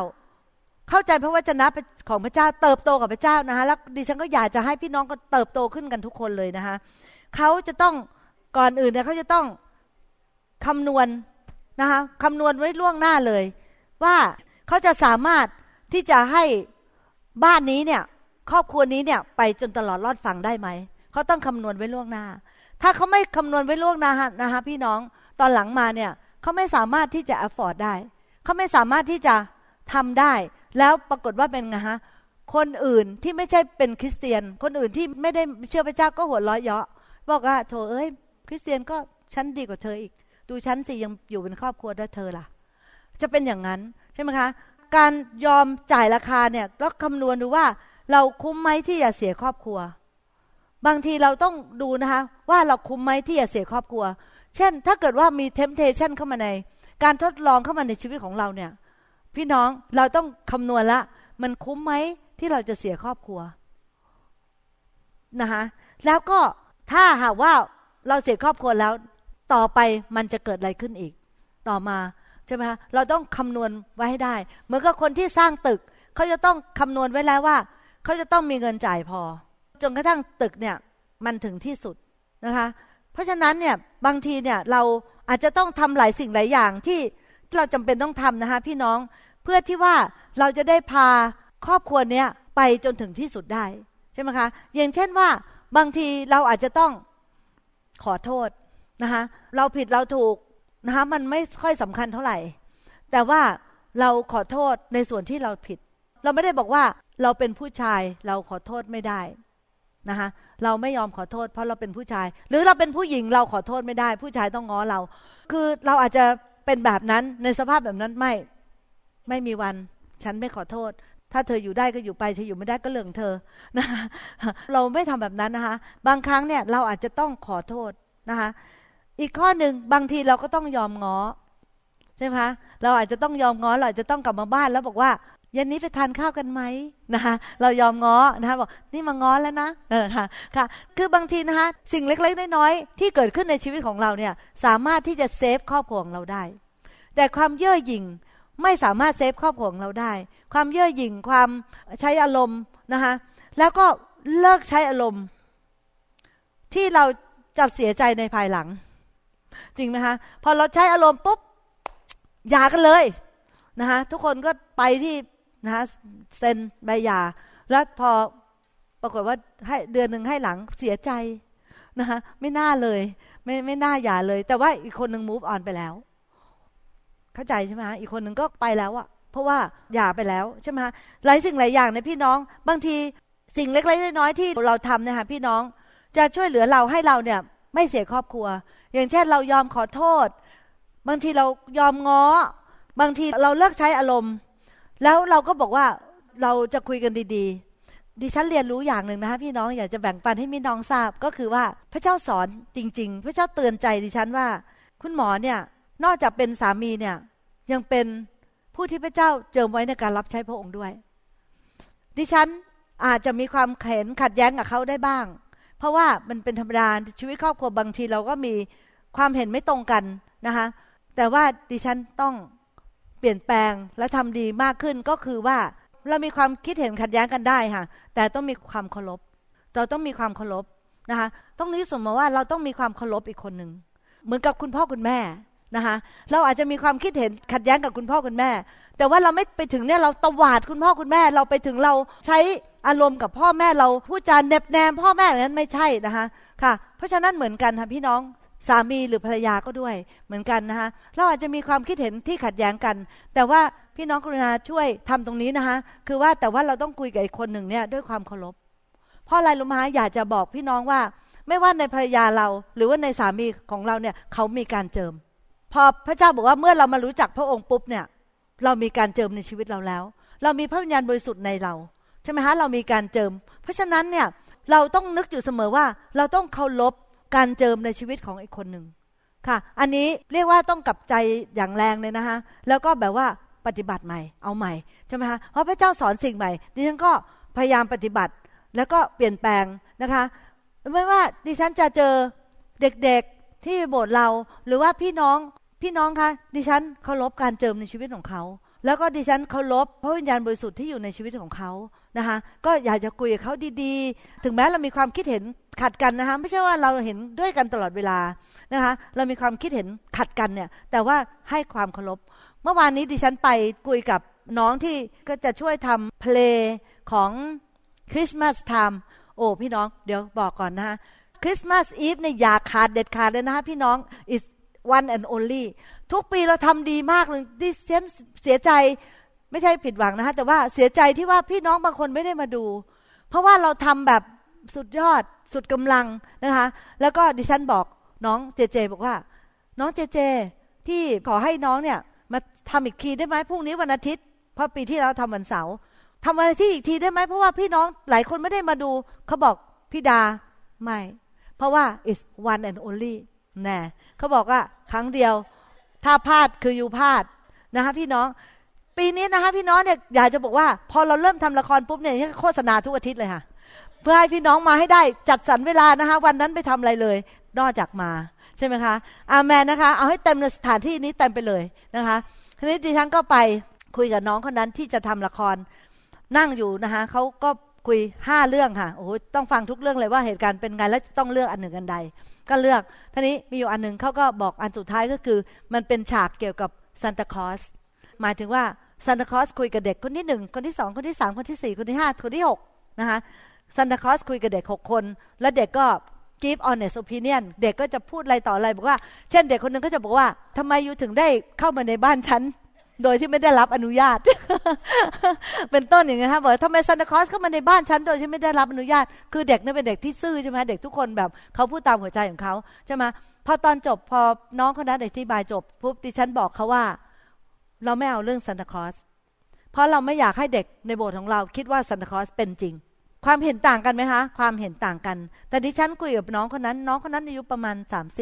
เข้าใจพระวจนะของพระเจ้าเติบโตกับพระเจ้านะคะแล้วดิฉันก็อยากจะให้พี่น้องก็เติบโตขึ้นกันทุกคนเลยนะคะเขาจะต้องก่อนอื่นเนี่ยเขาจะต้องคำนวณนะคะคำนวณไว้ล่วงหน้าเลย ว่าเขาจะสามารถที่จะให้บ้านนี้เนี่ยครอบครัวนี้เนี่ยไปจนตลอดรอดฝั่งได้ไหมเขาต้องคำนวณไว้ล่วงหน้า ถ้าเขาไม่คำนวณไว้ล่วงหน้านะคะพี่น้องตอนหลังมาเนี่ยเขาไม่สามารถที่จะ afford ได้เขาไม่สามารถที่จะทำได้ แล้วปรากฏว่าเป็นไงฮะคนอื่นที่ไม่ใช่เป็นคริสเตียน คนอื่นที่ไม่ได้เชื่อพระเจ้าก็หัวเราะเยาะบอกว่าโถเอ้ย คริสเตียนก็ฉันดีกว่าเธออีก ดูฉันสิยังอยู่เป็นครอบครัวได้เธอล่ะ จะเป็นอย่างนั้นใช่ไหมคะ การยอมจ่ายราคาเนี่ยเราคำนวณดูว่าเราคุ้มไหมที่จะเสียครอบครัว บางทีเราต้องดูนะคะ ว่าเราคุ้มไหมที่จะเสียครอบครัว เช่น ถ้าเกิดว่ามีเทมเพชันเข้ามาใน การทดลองเข้ามาในชีวิตของเราเนี่ย พี่น้องเราต้องคำนวณละ มันคุ้มไหมที่เราจะเสียครอบครัวนะคะแล้วก็ถ้าหากว่าเราเสียครอบครัวแล้วต่อไปมันจะเกิดอะไรขึ้นอีก ต่อมาใช่ไหมคะเราต้องคำนวณไว้ให้ได้ เหมือนกับคนที่สร้างตึก เขาจะต้องคำนวณไว้แล้วว่า เขาจะต้องมีเงินจ่ายพอ จนกระทั่งตึกเนี่ยมันถึงที่สุดนะคะ เพราะฉะนั้นเนี่ยบางทีเนี่ยเราอาจจะต้องทำหลายสิ่งหลายอย่างที่เราจำเป็นต้องทำนะคะพี่น้อง เพื่อที่ว่าเราจะได้พาครอบครัวเนี้ยไปจนถึงที่สุดได้ใช่ไหมคะอย่างเช่นว่าบางทีเราอาจจะต้องขอโทษนะคะเราผิดเราถูกนะคะมันไม่ค่อยสำคัญเท่าไหร่ แต่ว่าเราขอโทษในส่วนที่เราผิด เราไม่ได้บอกว่าเราเป็นผู้ชายเราขอโทษไม่ได้นะคะเราไม่ยอมขอโทษ เพราะเราเป็นผู้ชาย หรือเราเป็นผู้หญิงเราขอโทษไม่ได้ ผู้ชายต้องง้อเรา คือเราอาจจะเป็นแบบนั้นในสภาพแบบนั้นไม่ ไม่มีวัน ฉันไม่ขอโทษ ถ้าเธออยู่ได้ก็อยู่ไปเธออยู่ไม่ได้ก็เรื่องเธอนะเราไม่ทำแบบนั้นนะคะ บางครั้งเนี่ยเราอาจจะต้องขอโทษนะคะ อีกข้อหนึ่งบางทีเราก็ต้องยอมง้อใช่ไหมคะเราอาจจะต้องยอมง้อเราอาจจะต้องกลับมาบ้านแล้วบอกว่าเย็นนี้ไปทานข้าวกันไหมนะคะเรายอมง้อนะคะบอกนี่มาง้อแล้วนะเออค่ะค่ะคือบางทีนะคะสิ่งเล็กๆน้อยๆที่เกิดขึ้นในชีวิตของเราเนี่ยสามารถที่จะเซฟครอบครัวของเราได้ แต่ความเย่อหยิ่ง ไม่สามารถเซฟครอบครัวของเราได้ ความเย่อหยิ่งความใช้อารมณ์นะคะแล้วก็เลิกใช้อารมณ์ ที่เราจะเสียใจในภายหลัง จริงไหมคะพอเราใช้อารมณ์ปุ๊บหย่ากันเลยนะคะทุกคนก็ไปที่นะคะเซ็นใบหย่าแล้วพอปรากฏว่าให้เดือนหนึ่งให้หลังเสียใจนะคะไม่น่าเลย ไม่ไม่น่าหย่าเลย แต่ว่าอีกคนหนึ่ง move on ไปแล้ว เข้าใจใช่ไหมอีกคนหนึ่งก็ไปแล้วอะเพราะว่าหย่าไปแล้วใช่ไหมหลายสิ่งหลายอย่างในพี่น้องบางทีสิ่งเล็กๆน้อยๆที่เราทำนะคะพี่น้องจะช่วยเหลือเราให้เราเนี่ยไม่เสียครอบครัว อย่างเช่นเรายอมขอโทษ บางทีเรายอมง้อ บางทีเราเลิกใช้อารมณ์ แล้วเราก็บอกว่าเราจะคุยกันดี ๆ ดิฉันเรียนรู้อย่างหนึ่งนะคะพี่น้องอยากจะแบ่งปันให้พี่น้องทราบก็คือว่าพระเจ้าสอนจริง ๆ พระเจ้าเตือนใจดิฉันว่า คุณหมอเนี่ย นอกจากเป็นสามีเนี่ยยังเป็นผู้ที่พระเจ้าเจิมไว้ในการรับใช้พระองค์ด้วย ดิฉันอาจจะมีความเข็นขัดแย้งกับเขาได้บ้าง เพราะว่ามันเป็นธรรมดาชีวิตครอบครัวบางทีเราก็มีความเห็นไม่ตรงกันนะคะแต่ว่าดิฉันต้องเปลี่ยนแปลงและทำดีมากขึ้นก็คือว่าเรามีความคิดเห็นขัดแย้งกันได้ค่ะ แต่ต้องมีความเคารพเราต้องมีความเคารพนะคะต้องนี้สมมติว่าเราต้องมีความเคารพอีกคนหนึ่งเหมือนกับคุณพ่อคุณแม่ นะคะเราอาจจะมีความคิดเห็นขัดแย้งกับคุณพ่อคุณแม่ แต่ว่าเราไม่ไปถึงเนี่ยเราตวาดคุณพ่อคุณแม่ เราไปถึงเราใช้อารมณ์กับพ่อแม่เราพูดจาเน็บแนมพ่อแม่อย่างนั้นไม่ใช่นะคะค่ะ เพราะฉะนั้นเหมือนกันค่ะพี่น้องสามีหรือภรรยาก็ด้วยเหมือนกันนะคะเราอาจจะมีความคิดเห็นที่ขัดแย้งกัน แต่ว่าพี่น้องกรุณาช่วยทำตรงนี้นะคะคือว่าแต่ว่าเราต้องคุยกับอีกคนหนึ่งเนี่ยด้วยความเคารพเพราะอะไรรู้ไหมอยากจะบอกพี่น้องว่า ไม่ว่าในภรรยาเราหรือว่าในสามีของเราเนี่ยเขามีการเจิม พอพระเจ้าบอกว่าเมื่อเรามารู้จักพระองค์ปุ๊บเนี่ย เรามีการเจิมในชีวิตเราแล้ว เรามีพระวิญญาณบริสุทธิ์ในเราใช่ไหมคะเรามีการเจิม เพราะฉะนั้นเนี่ยเราต้องนึกอยู่เสมอว่าเราต้องเคารพการเจิมในชีวิตของอีกคนหนึ่งค่ะ อันนี้เรียกว่าต้องกลับใจอย่างแรงเลยนะคะแล้วก็แบบว่าปฏิบัติใหม่ เอาใหม่ใช่ไหมคะเพราะพระเจ้าสอนสิ่งใหม่ดิฉันก็พยายามปฏิบัติแล้วก็เปลี่ยนแปลงนะคะไม่ว่าดิฉันจะเจอเด็กๆที่โบสถ์เรา หรือว่าพี่น้อง พี่น้องคะดิฉันเคารพการเจิมในชีวิตของเขาแล้วก็ดิฉันเคารพพระวิญญาณบริสุทธิ์ที่อยู่ในชีวิตของเขานะคะก็อยากจะคุยกับเขาดีๆ ถึงแม้เรามีความคิดเห็นขัดกันนะคะไม่ใช่ว่าเราเห็นด้วยกันตลอดเวลานะคะเรามีความคิดเห็นขัดกันเนี่ยแต่ว่าให้ความเคารพเมื่อวานนี้ดิฉันไปคุยกับน้องที่ก็จะช่วยทำเพลงของ Christmas time โอ้พี่น้องเดี๋ยวบอกก่อนนะคะ Christmas Eve เนี่ยอย่าขาดเด็ดขาดเลยนะคะพี่น้อง is one and only ทุกปีเราทำดีมากเลยดิฉันเสียใจไม่ใช่ผิดหวังนะคะแต่ว่าเสียใจที่ว่าพี่น้องบางคนไม่ได้มาดู เพราะว่าเราทำแบบสุดยอดสุดกำลังนะคะ แล้วก็ดิฉันบอกน้องเจเจ บอกว่า น้องเจเจ พี่ขอให้น้องเนี่ยมาทำอีกทีได้ไหมพรุ่งนี้วันอาทิตย์ เพราะปีที่แล้วทำวันเสาร์ทำวันอาทิตย์อีกทีได้ไหมเพราะว่าพี่น้องหลายคนไม่ได้มาดูเขาบอกพี่ดาไม่เพราะว่า it's one and only แน่เขาบอกว่าครั้งเดียว ถ้าพลาดคืออยู่พลาดนะคะพี่น้อง ปีนี้นะคะพี่น้องเนี่ยอยากจะบอกว่า พอเราเริ่มทำละครปุ๊บเนี่ยโฆษณาทุกอาทิตย์เลยค่ะ เพื่อให้พี่น้องมาให้ได้จัดสรรเวลานะคะ วันนั้นไปทำอะไรเลย นอกจากมาใช่ไหมคะอาแมนนะคะ เอาให้เต็มในสถานที่นี้เต็มไปเลยนะคะทีนี้ดิฉันก็ไปคุยกับน้องคนนั้นที่จะทำละครนั่งอยู่นะคะเขาก็ คุยห้าเรื่องค่ะโอ้โหต้องฟังทุกเรื่องเลยว่าเหตุการณ์เป็นไงและต้องเลือกอันหนึ่งอันใด ก็เลือกทีนี้มีอยู่อันหนึ่งเขาก็บอกอันสุดท้ายก็คือ มันเป็นฉากเกี่ยวกับซานตาคลอสหมายถึงว่าซานตาคลอสคุยกับเด็กคนที่หนึ่งคนที่สองคนที่สามคนที่สี่คนที่ห้าคนที่หกนะคะซันตาคลอสคุยกับเด็กหกคน แล้วเด็กก็ give honest opinion เด็กก็จะพูดอะไรต่ออะไรบอกว่า เช่นเด็กคนนึงก็จะบอกว่าทำไมอยู่ถึงได้เข้ามาในบ้านฉัน โดยที่ไม่ได้รับอนุญาต เป็นต้นอย่างเงี้ยครับบอกทำไมซันตาคลอสเข้ามาในบ้านฉันโดยที่ไม่ได้รับอนุญาต คือเด็กนี่เป็นเด็กที่ซื่อใช่ไหมเด็กทุกคนแบบเขาพูดตามหัวใจของเขาใช่ไหมพอตอนจบพอน้องคนนั้นอธิบายจบปุ๊บดิฉันบอกเขาว่า เราไม่เอาเรื่องซันตาคลอสเพราะเราไม่อยากให้เด็กในโบสถ์ของเราคิดว่าซันตาคลอสเป็นจริง ความเห็นต่างกันไหมคะ ความเห็นต่างกัน แต่ดิฉันคุยกับน้องคนนั้น น้องคนนั้นอายุประมาณ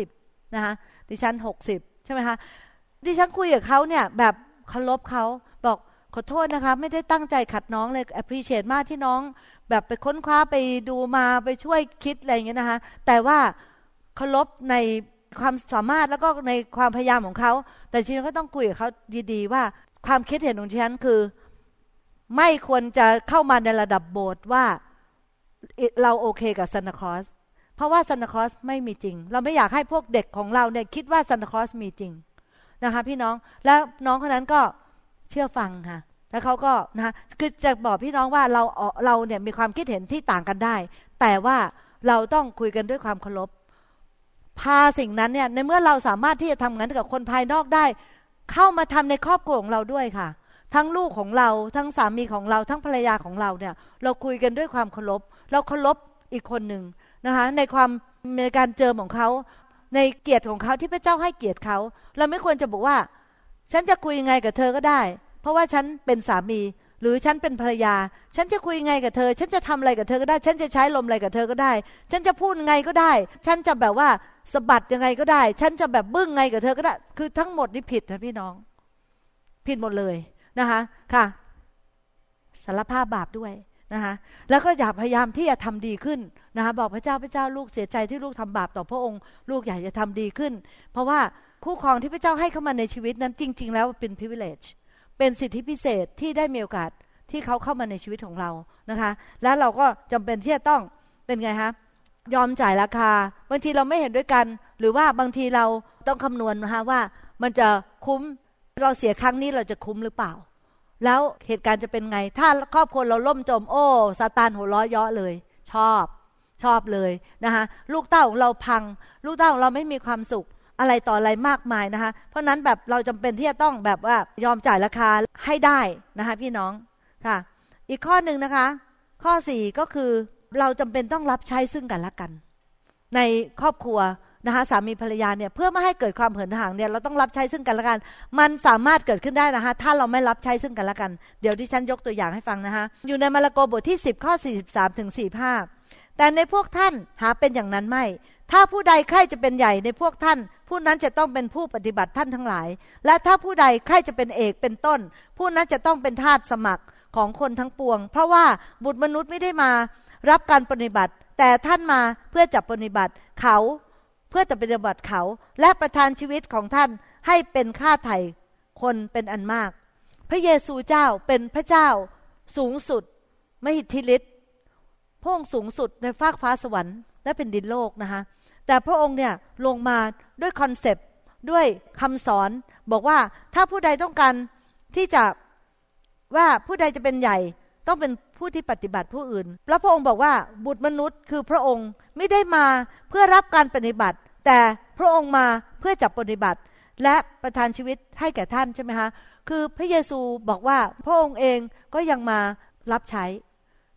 30นะคะดิฉัน 60 ใช่ไหมคะดิฉันคุยกับเขาเนี่ยแบบ เคารพเขาบอกขอโทษนะคะ ไม่ได้ตั้งใจขัดน้องเลย appreciate มากที่น้อง แบบไปค้นคว้าไปดูมาไปช่วยคิดอะไรอย่างเงี้ยนะคะ แต่ว่าเคารพในความสามารถแล้วก็ในความพยายามของเขา แต่จริงๆก็ต้องคุยกับเขาดีๆ ว่าความคิดเห็นของฉันคือ ไม่ควรจะเข้ามาในระดับโบสถ์ว่าเราโอเคกับซานตาคลอสเพราะว่าซานตาคลอสไม่มีจริง เราไม่อยากให้พวกเด็กของเราเนี่ยคิดว่าซานตาคลอสมีจริง นะคะ พี่น้องแล้วน้องคนนั้นก็เชื่อฟังค่ะแล้วเขาก็นะคือจะบอกพี่น้องว่าเราเราเนี่ยมีความคิดเห็นที่ต่างกันได้ แต่ว่าเราต้องคุยกันด้วยความเคารพพาสิ่งนั้นเนี่ยในเมื่อเราสามารถที่จะทำงานกับคนภายนอกได้ เข้ามาทำในครอบครัวของเราด้วยค่ะ ทั้งลูกของเราทั้งสามีของเราทั้งภรรยาของเราเนี่ยเราคุยกันด้วยความเคารพเราเคารพอีกคนหนึ่งนะคะในความในการเจอของเขา ในเกียรติของเขาที่พระเจ้าให้เกียรติเขา เราไม่ควรจะบอกว่า ฉันจะคุยยังไงกับเธอก็ได้ เพราะว่าฉันเป็นสามี หรือฉันเป็นภรรยา ฉันจะคุยยังไงกับเธอ ฉันจะทำอะไรกับเธอก็ได้ ฉันจะใช้ลมอะไรกับเธอก็ได้ ฉันจะพูดไงก็ได้ ฉันจะแบบว่าสะบัดยังไงก็ได้ ฉันจะแบบบึ้งไงกับเธอก็ได้ คือทั้งหมดนี่ผิดนะพี่น้อง ผิดหมดเลยนะคะค่ะ สารภาพบาปด้วย นะคะแล้วก็อย่าพยายามที่จะทำดีขึ้นนะคะบอกพระเจ้าพระเจ้าลูกเสียใจที่ลูกทำบาปต่อพระองค์ ลูกอยากจะทำดีขึ้น เพราะว่าคู่ครองที่พระเจ้าให้เข้ามาในชีวิตนั้นจริง ๆ แล้วเป็น privilege เป็นสิทธิพิเศษที่ได้มีโอกาสที่เขาเข้ามาในชีวิตของเรานะคะ แล้วเราก็จำเป็นที่จะต้องเป็นไงคะยอมจ่ายราคา บางทีเราไม่เห็นด้วยกัน หรือว่าบางทีเราต้องคำนวณนะคะว่ามันจะคุ้มเราเสียครั้งนี้เราจะคุ้มหรือเปล่า แล้วเหตุการณ์จะเป็นไง ถ้าครอบครัวเราล่มจมโอ้ซาตานหัวล้อเยาะเลย ชอบชอบเลยนะคะลูกเต้าของเราพัง ลูกเต้าของเราไม่มีความสุขอะไรต่ออะไรมากมายนะคะเพราะนั้นแบบเราจำเป็นที่จะต้องแบบว่ายอมจ่ายราคาให้ได้นะคะพี่น้องค่ะ อีกข้อหนึ่งนะคะ ข้อสี่ก็คือเราจำเป็นต้องรับใช้ซึ่งกันและกัน ในครอบครัว นะคะสามีภรรยาเนี่ยเพื่อไม่ให้เกิดความเหินห่างเนี่ยเราต้องรับใช้ซึ่งกันและกัน มันสามารถเกิดขึ้นได้นะคะถ้าเราไม่รับใช้ซึ่งกันและกัน เดี๋ยวที่ฉันยกตัวอย่างให้ฟังนะคะอยู่ในมาระโกบทที่ 10 ข้อ 43ถึง45 แต่ในพวกท่านหาเป็นอย่างนั้นไม่ ถ้าผู้ใดใครจะเป็นใหญ่ในพวกท่าน ผู้นั้นจะต้องเป็นผู้ปฏิบัติท่านทั้งหลาย และถ้าผู้ใดใครจะเป็นเอกเป็นต้น ผู้นั้นจะต้องเป็นทาสสมัครของคนทั้งปวง เพราะว่าบุตรมนุษย์ไม่ได้มารับการปฏิบัติ แต่ท่านมาเพื่อจับปฏิบัติเขา พื่อจะปฏิบัติเขาและประทานชีวิตของท่านให้เป็นค่าไถ่คนเป็นอันมาก พระเยซูเจ้าเป็นพระเจ้าสูงสุดมหิทธิฤทธิ์พระองค์สูงสุดในฟากฟ้าสวรรค์และเป็นดินโลกนะคะแต่พระองค์เนี่ยลงมาด้วยคอนเซปต์ด้วยคำสอนบอกว่าถ้าผู้ใดต้องการที่จะว่าผู้ใดจะเป็นใหญ่ต้องเป็นผู้ที่ปฏิบัติผู้อื่น แล้วพระองค์บอกว่าบุตรมนุษย์คือพระองค์ไม่ได้มาเพื่อรับการปฏิบัติ แต่พระองค์มาเพื่อจับปฏิบัติ และประทานชีวิตให้แก่ท่านใช่ไหมคะคือพระเยซูบอกว่าพระองค์เองก็ยังมารับใช้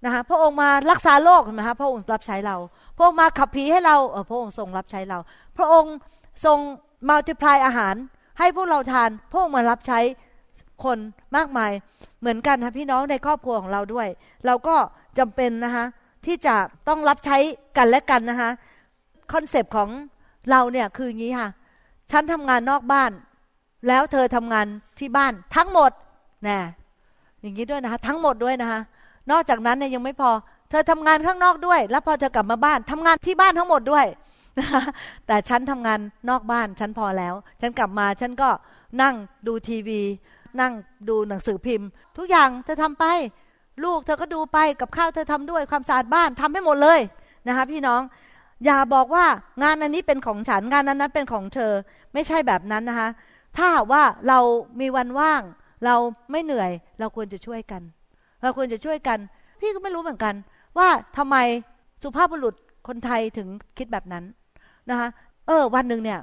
นะคะพระองค์มารักษาโลกนะคะพระองค์รับใช้เรา พระองค์มาขับผีให้เราเออพระองค์ทรงรับใช้เรา พระองค์ทรงมัลติพลายอาหาร ให้พวกเราทาน พระองค์มารับใช้คนมากมายเหมือนกันนะพี่น้องในครอบครัวของเราด้วย เราก็จำเป็นนะคะที่จะต้องรับใช้กันและกันนะคะ concept ของ เราเนี่ยคืออย่างนี้ค่ะ ฉันทำงานนอกบ้าน แล้วเธอทำงานที่บ้านทั้งหมดนะอย่างนี้ด้วยนะคะทั้งหมดด้วยนะคะนอกจากนั้นเนี่ยยังไม่พอ เธอทำงานข้างนอกด้วย แล้วพอเธอกลับมาบ้านทำงานที่บ้านทั้งหมดด้วยแต่ฉันทำงานนอกบ้านฉันพอแล้ว ฉันกลับมาฉันก็นั่งดูทีวี นั่งดูหนังสือพิมพ์ ทุกอย่างเธอทำไป ลูกเธอก็ดูไปกับข้าวเธอทำด้วยความสะอาดบ้านทำให้หมดเลยนะคะพี่น้อง อย่าบอกว่างานอันนี้เป็นของฉันงานนั้นนั้นเป็นของเธอ ไม่ใช่แบบนั้นนะคะ ถ้าว่าเรามีวันว่าง เราไม่เหนื่อย เราควรจะช่วยกัน เราควรจะช่วยกัน พี่ก็ไม่รู้เหมือนกัน ว่าทำไมสุภาพบุรุษคนไทยถึงคิดแบบนั้นนะคะเออ วันหนึ่งเนี่ย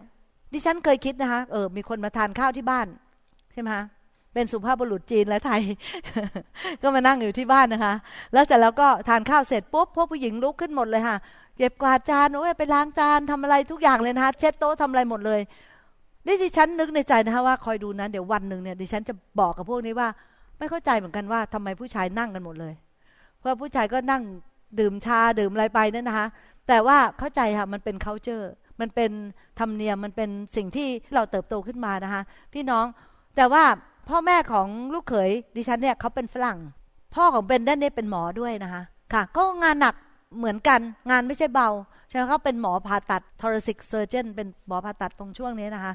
ดิฉันเคยคิดนะคะเออมีคนมาทานข้าวที่บ้าน ใช่ไหมคะ เป็นสุภาพบุรุษจีนและไทย ก็มานั่งอยู่ที่บ้านนะคะ แล้วเสร็จแล้วก็ทานข้าวเสร็จปุ๊บพวกผู้หญิงลุกขึ้นหมดเลยค่ะเก็บกวาดจานโอ้ยไปล้างจานทำอะไรทุกอย่างเลยนะคะเช็ดโต๊ะทำอะไรหมดเลยนี่ดิฉันนึกในใจนะคะว่าคอยดูนะเดี๋ยววันหนึ่งเนี่ยดิฉันจะบอกกับพวกนี้ว่า ไม่เข้าใจเหมือนกันว่าทำไมผู้ชายนั่งกันหมดเลย เพราะผู้ชายก็นั่งดื่มชาดื่มอะไรไปนั่นนะคะ แต่ว่าเข้าใจค่ะมันเป็น culture มันเป็นธรรมเนียมมันเป็นสิ่งที่เราเติบโตขึ้นมานะคะ พี่น้องแต่ว่า พ่อแม่ของลูกเขยดิฉันเนี่ยเขาเป็นฝรั่ง พ่อของเบนด้านนี้เป็นหมอด้วยนะคะค่ะ ก็งานหนักเหมือนกันงานไม่ใช่เบาใช่ไหมเขาเป็นหมอผ่าตัด thoracic surgeon เป็นหมอผ่าตัดตรงช่วงนี้นะคะ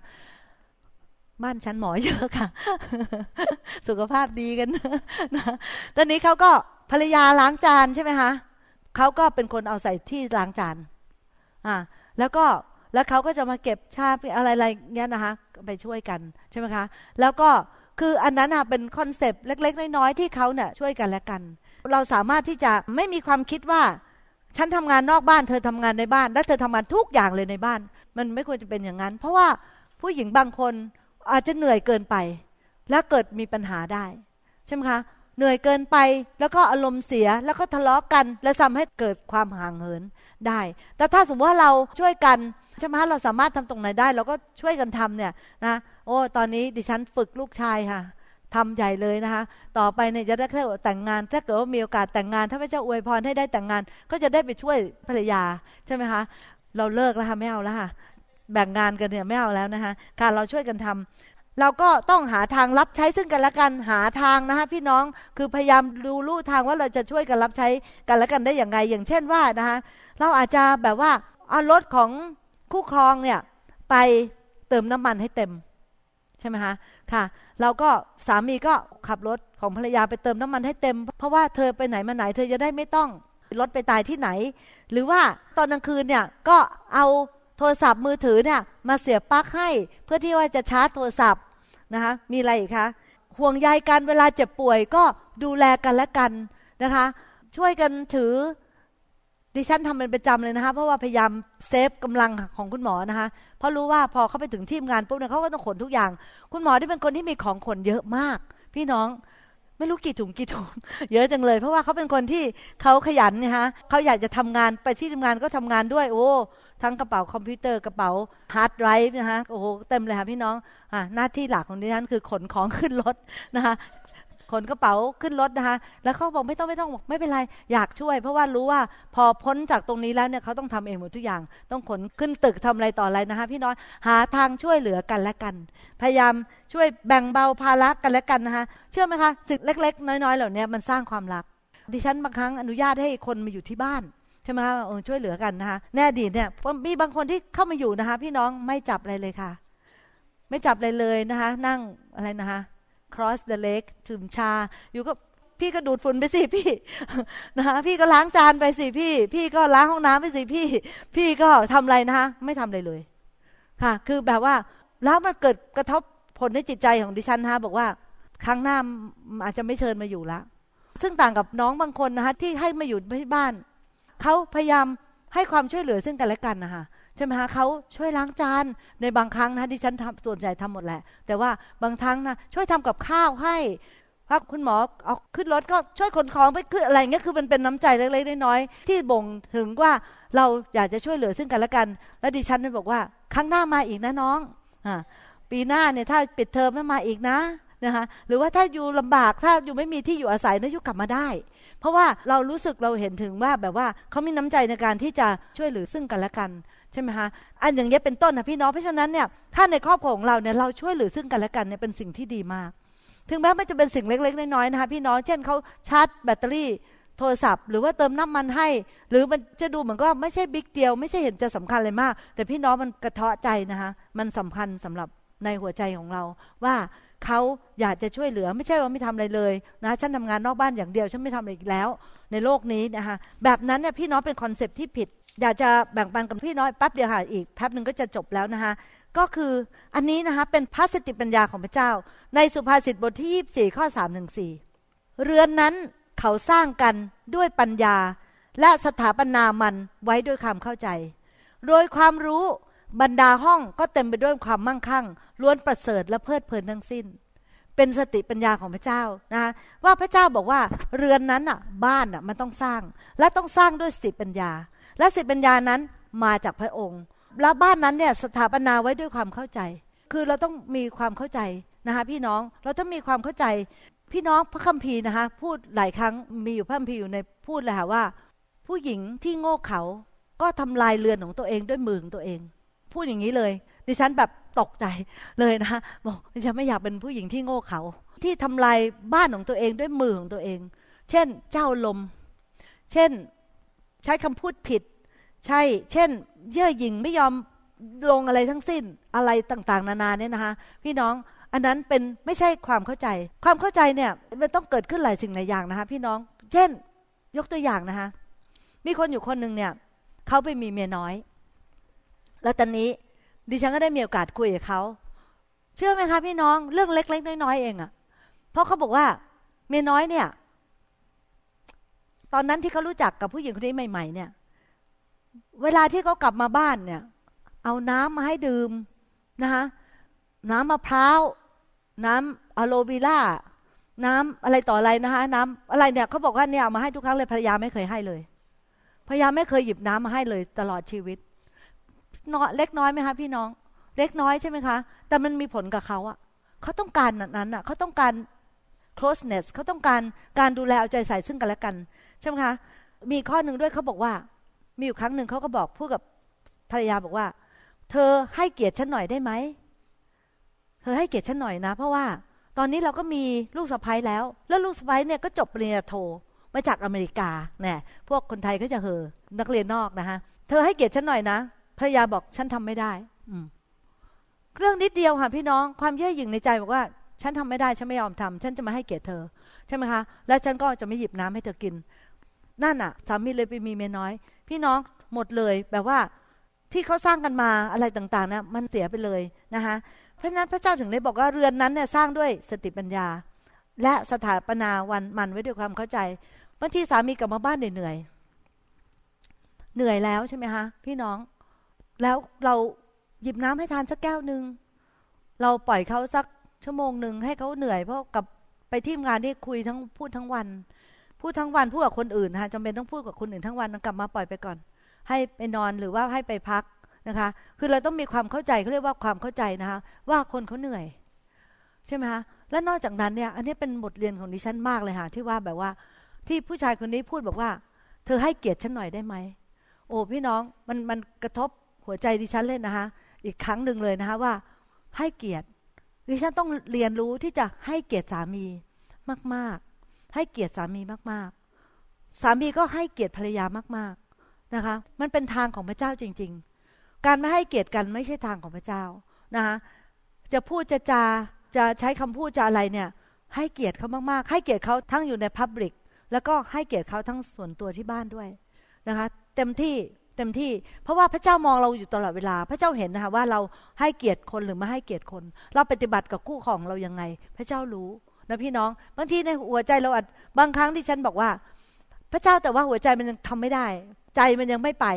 บ้านฉันหมอเยอะค่ะ สุขภาพดีกันนะตอนนี้เขาก็ภรรยาล้างจานใช่ไหมคะเขาก็เป็นคนเอาใส่ที่ล้างจานอ่าแล้วก็แล้วเขาก็จะมาเก็บชาอะไรอะไรเงี้ยนะคะ ไปช่วยกันใช่ไหมคะ แล้วก็ คืออันนั้นเป็นคอนเซปต์เล็ก ๆ น้อยๆที่เขาเนี่ยช่วยกันและกัน เราสามารถที่จะไม่มีความคิดว่า ฉันทำงานนอกบ้าน เธอทำงานในบ้าน และเธอทำงานทุกอย่างเลยในบ้าน มันไม่ควรจะเป็นอย่างนั้น เพราะว่าผู้หญิงบางคนอาจจะเหนื่อยเกินไป แล้วเกิดมีปัญหาได้ใช่ไหมคะเหนื่อยเกินไปแล้วก็อารมณ์เสียแล้วก็ทะเลาะกัน และทำให้เกิดความห่างเหินได้ แต่ถ้าสมมติว่าเราช่วยกันใช่ไหมเราสามารถทำตรงไหนได้ เราก็ช่วยกันทำเนี่ยนะ อ้ตอนนี้ดิฉันฝึกลูกชายค่ะทำใหญ่เลยนะคะ ต่อไปเนี่ยจะได้แต่งงาน ถ้าเกิดว่ามีโอกาสแต่งงาน ถ้าพระเจ้าอวยพรให้ได้แต่งงาน ก็จะได้ไปช่วยภรรยาใช่ไหมคะ เราเลิกแล้วค่ะไม่เอาแล้วค่ะ แบ่งงานกันเนี่ยไม่เอาแล้วนะคะ การเราช่วยกันทำเราก็ต้องหาทางรับใช้ซึ่งกันและกัน หาทางนะคะพี่น้อง คือพยายามดูลู่ทางว่าเราจะช่วยกันรับใช้กันและกันได้อย่างไง อย่างเช่นว่านะคะ เราอาจจะแบบว่าเอารถของคู่ครองเนี่ยไปเติมน้ำมันให้เต็ม ใช่ไหมคะค่ะ เราก็สามีก็ขับรถของภรรยาไปเติมน้ำมันให้เต็ม เพราะว่าเธอไปไหนมาไหน เธอจะได้ไม่ต้องรถไปตายที่ไหน หรือว่าตอนกลางคืนเนี่ยก็เอาโทรศัพท์มือถือเนี่ยมาเสียบปลั๊กให้ เพื่อที่ว่าจะชาร์จโทรศัพท์นะคะมีอะไรอีกคะห่วงใยกันเวลาเจ็บป่วยก็ดูแลกันและกันนะคะ ช่วยกันถือ ดิฉันทำเป็นประจำเลยนะคะเพราะว่าพยายามเซฟกำลังของคุณหมอนะคะเพราะรู้ว่าพอเขาไปถึงที่งานปุ๊บเนี่ยเขาก็ต้องขนทุกอย่าง คุณหมอที่เป็นคนที่มีของขนเยอะมาก พี่น้องไม่รู้กี่ถุงกี่ถุงเยอะจังเลย เพราะว่าเขาเป็นคนที่เขาขยันนะคะเขาอยากจะทำงานไปที่ทำงานก็ทำงานด้วย โอ้ทั้งกระเป๋าคอมพิวเตอร์กระเป๋า hard drive นะคะโอ้โหเต็มเลยค่ะพี่น้องอ่าหน้าที่หลักของดิฉันคือขนของขึ้นรถนะคะ ขนกระเป๋าขึ้นรถนะคะ แล้วเขาบอกไม่ต้องไม่ต้องบอกไม่เป็นไรอยากช่วย เพราะว่ารู้ว่าพอพ้นจากตรงนี้แล้วเนี่ยเขาต้องทำเองหมดทุกอย่าง ต้องขนขึ้นตึกทำอะไรต่ออะไรนะคะ พี่น้องหาทางช่วยเหลือกันและกัน พยายามช่วยแบ่งเบาภาระกันและกันนะคะเชื่อไหมคะสิ่งเล็ก ๆ น้อยๆ เหล่านี้มันสร้างความรัก ดิฉันบางครั้งอนุญาตให้คนมาอยู่ที่บ้านใช่ไหมคะช่วยเหลือกันนะคะแน่ดีเนี่ยมีบางคนที่เข้ามาอยู่นะคะ พี่น้องไม่จับอะไรเลยค่ะ ไม่จับอะไรเลยนะคะ นั่งอะไรนะคะ cross the lake ถึมชา อยู่ก็พี่ก็ดูดฝุ่นไปสิพี่นะคะพี่ก็ล้างจานไปสิพี่ พี่ก็ล้างห้องน้ำไปสิพี่ พี่ก็ทำอะไรนะคะไม่ทำอะไรเลย ค่ะ คือแบบว่าแล้วมันเกิดกระทบผลในจิตใจของดิฉันนะคะบอกว่าครั้งหน้าอาจจะไม่เชิญมาอยู่ละซึ่งต่างกับน้องบางคนนะคะที่ให้มาอยู่ที่บ้านเขาพยายามให้ความช่วยเหลือซึ่งกันและกันนะคะ ช่ไหมคะเขาช่วยล้างจานในบางครั้งนะดิฉันทำส่วนใหญ่ทำหมดแหละ แต่ว่าบางครั้งนะช่วยทำกับข้าวให้พักคุณหมอเอาขึ้นรถก็ช่วยขนของไปคืออะไรเงี้ยคือมันเป็นน้ำใจเล็กๆน้อยๆที่บ่งถึงว่าเราอยากจะช่วยเหลือซึ่งกันและกัน และดิฉันได้บอกว่า ครั้งหน้ามาอีกนะน้องอ่าปีหน้าเนี่ยถ้าปิดเทอมไม่มาอีกนะ นะคะหรือว่าถ้าอยู่ลำบากถ้าอยู่ไม่มีที่อยู่อาศัยนะยุกลับมาได้ เพราะว่าเรารู้สึกเราเห็นถึงว่าแบบว่าเขามีน้ำใจในการที่จะช่วยเหลือซึ่งกันและกันใช่ไหมคะอันอย่างเงี้เป็นต้นนะพี่น้องเพราะฉะนั้นเนี่ยถ้าในครอบครัวของเราเนี่ยเราช่วยเหลือซึ่งกันและกันเนี่ยเป็นสิ่งที่ดีมาก ถึงแม้ไม่จะเป็นสิ่งเล็กๆน้อยๆนะคะพี่น้องเช่นเขาชาร์จแบตเตอรี่โทรศัพท์หรือว่าเติมน้ำมันให้ หรือมันจะดูเหมือนก็ไม่ใช่ big deal ไม่ใช่เห็นจะสำคัญเลยมาก แต่พี่น้องมันกระเทาะใจนะคะมันสำคัญสำหรับในหัวใจของเราว่า เขาอยากจะช่วยเหลือไม่ใช่ว่าไม่ทำอะไรเลยนะฉันทำงานนอกบ้านอย่างเดียวฉันไม่ทำอะไรอีกแล้ว ในโลกนี้นะคะแบบนั้นเนี่ยพี่น้องเป็น concept ที่ผิด อยากจะแบ่งปันกับพี่น้องแป๊บเดียวค่ะอีกแป๊บหนึ่งก็จะจบแล้วนะคะก็คืออันนี้นะคะเป็นพระสติปัญญาของพระเจ้า ในสุภาษิตบทที่ 24 ข้อ3ถึง4เรือนนั้นเขาสร้างกันด้วยปัญญาและสถาปนามันไว้ด้วยความเข้าใจ โดยความรู้ บรรดาห้องก็เต็มไปด้วยความมั่งคั่งล้วนประเสริฐและเพลิดเพลินทั้งสิ้น เป็นสติปัญญาของพระเจ้านะว่าพระเจ้าบอกว่าเรือนนั้นอะบ้านอะมันต้องสร้าง และต้องสร้างด้วยสติปัญญา และสติปัญญานั้นมาจากพระองค์ แล้วบ้านนั้นเนี่ยสถาปนาไว้ด้วยความเข้าใจ คือเราต้องมีความเข้าใจนะคะพี่น้องเราต้องมีความเข้าใจพี่น้องพระคัมภีร์นะคะพูดหลายครั้งมีอยู่พระคัมภีร์อยู่ในพูดเลยค่ะว่า ผู้หญิงที่โง่เขาก็ทำลายเรือนของตัวเองด้วยมือของตัวเอง พูดอย่างนี้เลย ดิฉันแบบตกใจเลยนะคะบอกดิฉันไม่อยากเป็นผู้หญิงที่โง่เขา ที่ทำลายบ้านของตัวเองด้วยมือของตัวเอง เช่น เจ้าลม เช่นใช้คำพูดผิด ใช่ เช่น เย่อหยิ่งไม่ยอมลงอะไรทั้งสิ้นอะไรต่างๆ นานาเนี่ยนะคะ พี่น้องอันนั้นเป็นไม่ใช่ความเข้าใจ ความเข้าใจเนี่ยมันต้องเกิดขึ้นหลายสิ่งหลายอย่างนะคะ พี่น้อง เช่น ยกตัวอย่างนะคะ มีคนอยู่คนหนึ่งเนี่ยเขาไปมีเมียน้อย แล้วตอนนี้ดิฉันก็ได้มีโอกาสคุยกับเขาเชื่อไหมคะพี่น้องเรื่องเล็ก ๆ น้อยๆเองอะ่ะเพราะเขาบอกว่าเมียน้อยเนี่ย ตอนนั้นที่เขารู้จักกับผู้หญิงคนนี้ใหม่ ๆ เนี่ย เวลาที่เขากลับมาบ้านเนี่ย เอาน้ำมาให้ดื่มนะคะน้ำมะพร้าวน้ำอะโลวีล่าน้ำอะไรต่ออะไรนะคะน้ำอะไรเนี่ยเขาบอกว่าเนี่ยเอามาให้ทุกครั้งเลยภรรยาไม่เคยให้เลยภรรยาไม่เคยหยิบน้ำมาให้เลย ตลอดชีวิต น้อยเล็กน้อยไหมคะพี่น้อง เล็กน้อยใช่ไหมคะ แต่มันมีผลกับเขาอะเขาต้องการนั้นอะเขาต้องการ closeness เขาต้องการการดูแลเอาใจใส่ซึ่งกันและกันใช่ไหมคะมีข้อหนึ่งด้วยเขาบอกว่า มีอยู่ครั้งหนึ่งเขาก็บอกพูดกับภรรยาบอกว่า เธอให้เกียรติฉันหน่อยได้ไหมเธอให้เกียรติฉันหน่อยนะ เพราะว่าตอนนี้เราก็มีลูกสะพ้ายแล้ว แล้วลูกสะพ้ายเนี่ยก็จบปริญญาโทมาจากอเมริกาเนี่ยพวกคนไทยก็จะเฮอนักเรียนนอกนะคะเธอให้เกียรติฉันหน่อยนะ ภรรยาบอกฉันทำไม่ได้ อืมเรื่องนิดเดียวค่ะพี่น้องความเย่อหยิ่งในใจบอกว่า ฉันทำไม่ได้ฉันไม่ยอมทำฉันจะมาให้เกียรติเธอใช่ไหมคะแล้วฉันก็จะไม่หยิบน้ำให้เธอกินนั่นอะ สามีเลยไปมีเมียน้อย พี่น้องหมดเลยแบบว่าที่เขาสร้างกันมาอะไรต่างๆนะมันเสียไปเลยนะคะเพราะนั้นพระเจ้าถึงได้บอกว่าเรือนนั้นเนี่ยสร้างด้วยสติปัญญา และสถาปนาวันมันไว้ด้วยความเข้าใจบางทีสามีกลับมาบ้านเหนื่อยเหนื่อยแล้วใช่ไหมคะพี่น้อง แล้วเราหยิบน้ำให้ทานสักแก้วหนึ่งเราปล่อยเขาสักชั่วโมงหนึ่งให้เขาเหนื่อยเพราะกับไปที่งานที่คุยทั้งพูดทั้งวัน พูดทั้งวันพูดกับคนอื่นฮะจำเป็นต้องพูดกับคนอื่นทั้งวันกลับมาปล่อยไปก่อน ให้ไปนอนหรือว่าให้ไปพักนะคะ คือเราต้องมีความเข้าใจเขาเรียกว่าความเข้าใจนะคะ ว่าคนเขาเหนื่อย ใช่ไหมคะและนอกจากนั้นเนี่ยอันนี้เป็นบทเรียนของดิฉันมากเลยค่ะที่ว่าแบบว่า ที่ผู้ชายคนนี้พูดบอกว่า เธอให้เกียรติฉันหน่อยได้ไหมโอ้พี่น้องมันมันกระทบ หัวใจดิฉันเลยนะคะ อีกครั้งหนึ่งเลยนะคะว่า ให้เกียรติ ดิฉันต้องเรียนรู้ที่จะให้เกียรติสามีมาก ๆ ให้เกียรติสามีมาก ๆ สามีก็ให้เกียรติภรรยามาก ๆ นะคะ มันเป็นทางของพระเจ้าจริง ๆ การไม่ให้เกียรติกันไม่ใช่ทางของพระเจ้านะคะจะพูดจะจาจะใช้คำพูดจะอะไรเนี่ย ให้เกียรติเขามากๆ ให้เกียรติเขาทั้งอยู่ในพับลิกแล้วก็ให้เกียรติเขาทั้งส่วนตัวที่บ้านด้วยนะคะ เต็มที่ เต็มที่ เพราะว่าพระเจ้ามองเราอยู่ตลอดเวลา พระเจ้าเห็นนะคะว่าเราให้เกียรติคนหรือไม่ให้เกียรติคน เราปฏิบัติกับคู่ของเรายังไง พระเจ้ารู้นะพี่น้อง บางทีในหัวใจเราอาจบางครั้งที่ฉันบอกว่า พระเจ้าแต่ว่าหัวใจมันยังทำไม่ได้ ใจมันยังไม่ไป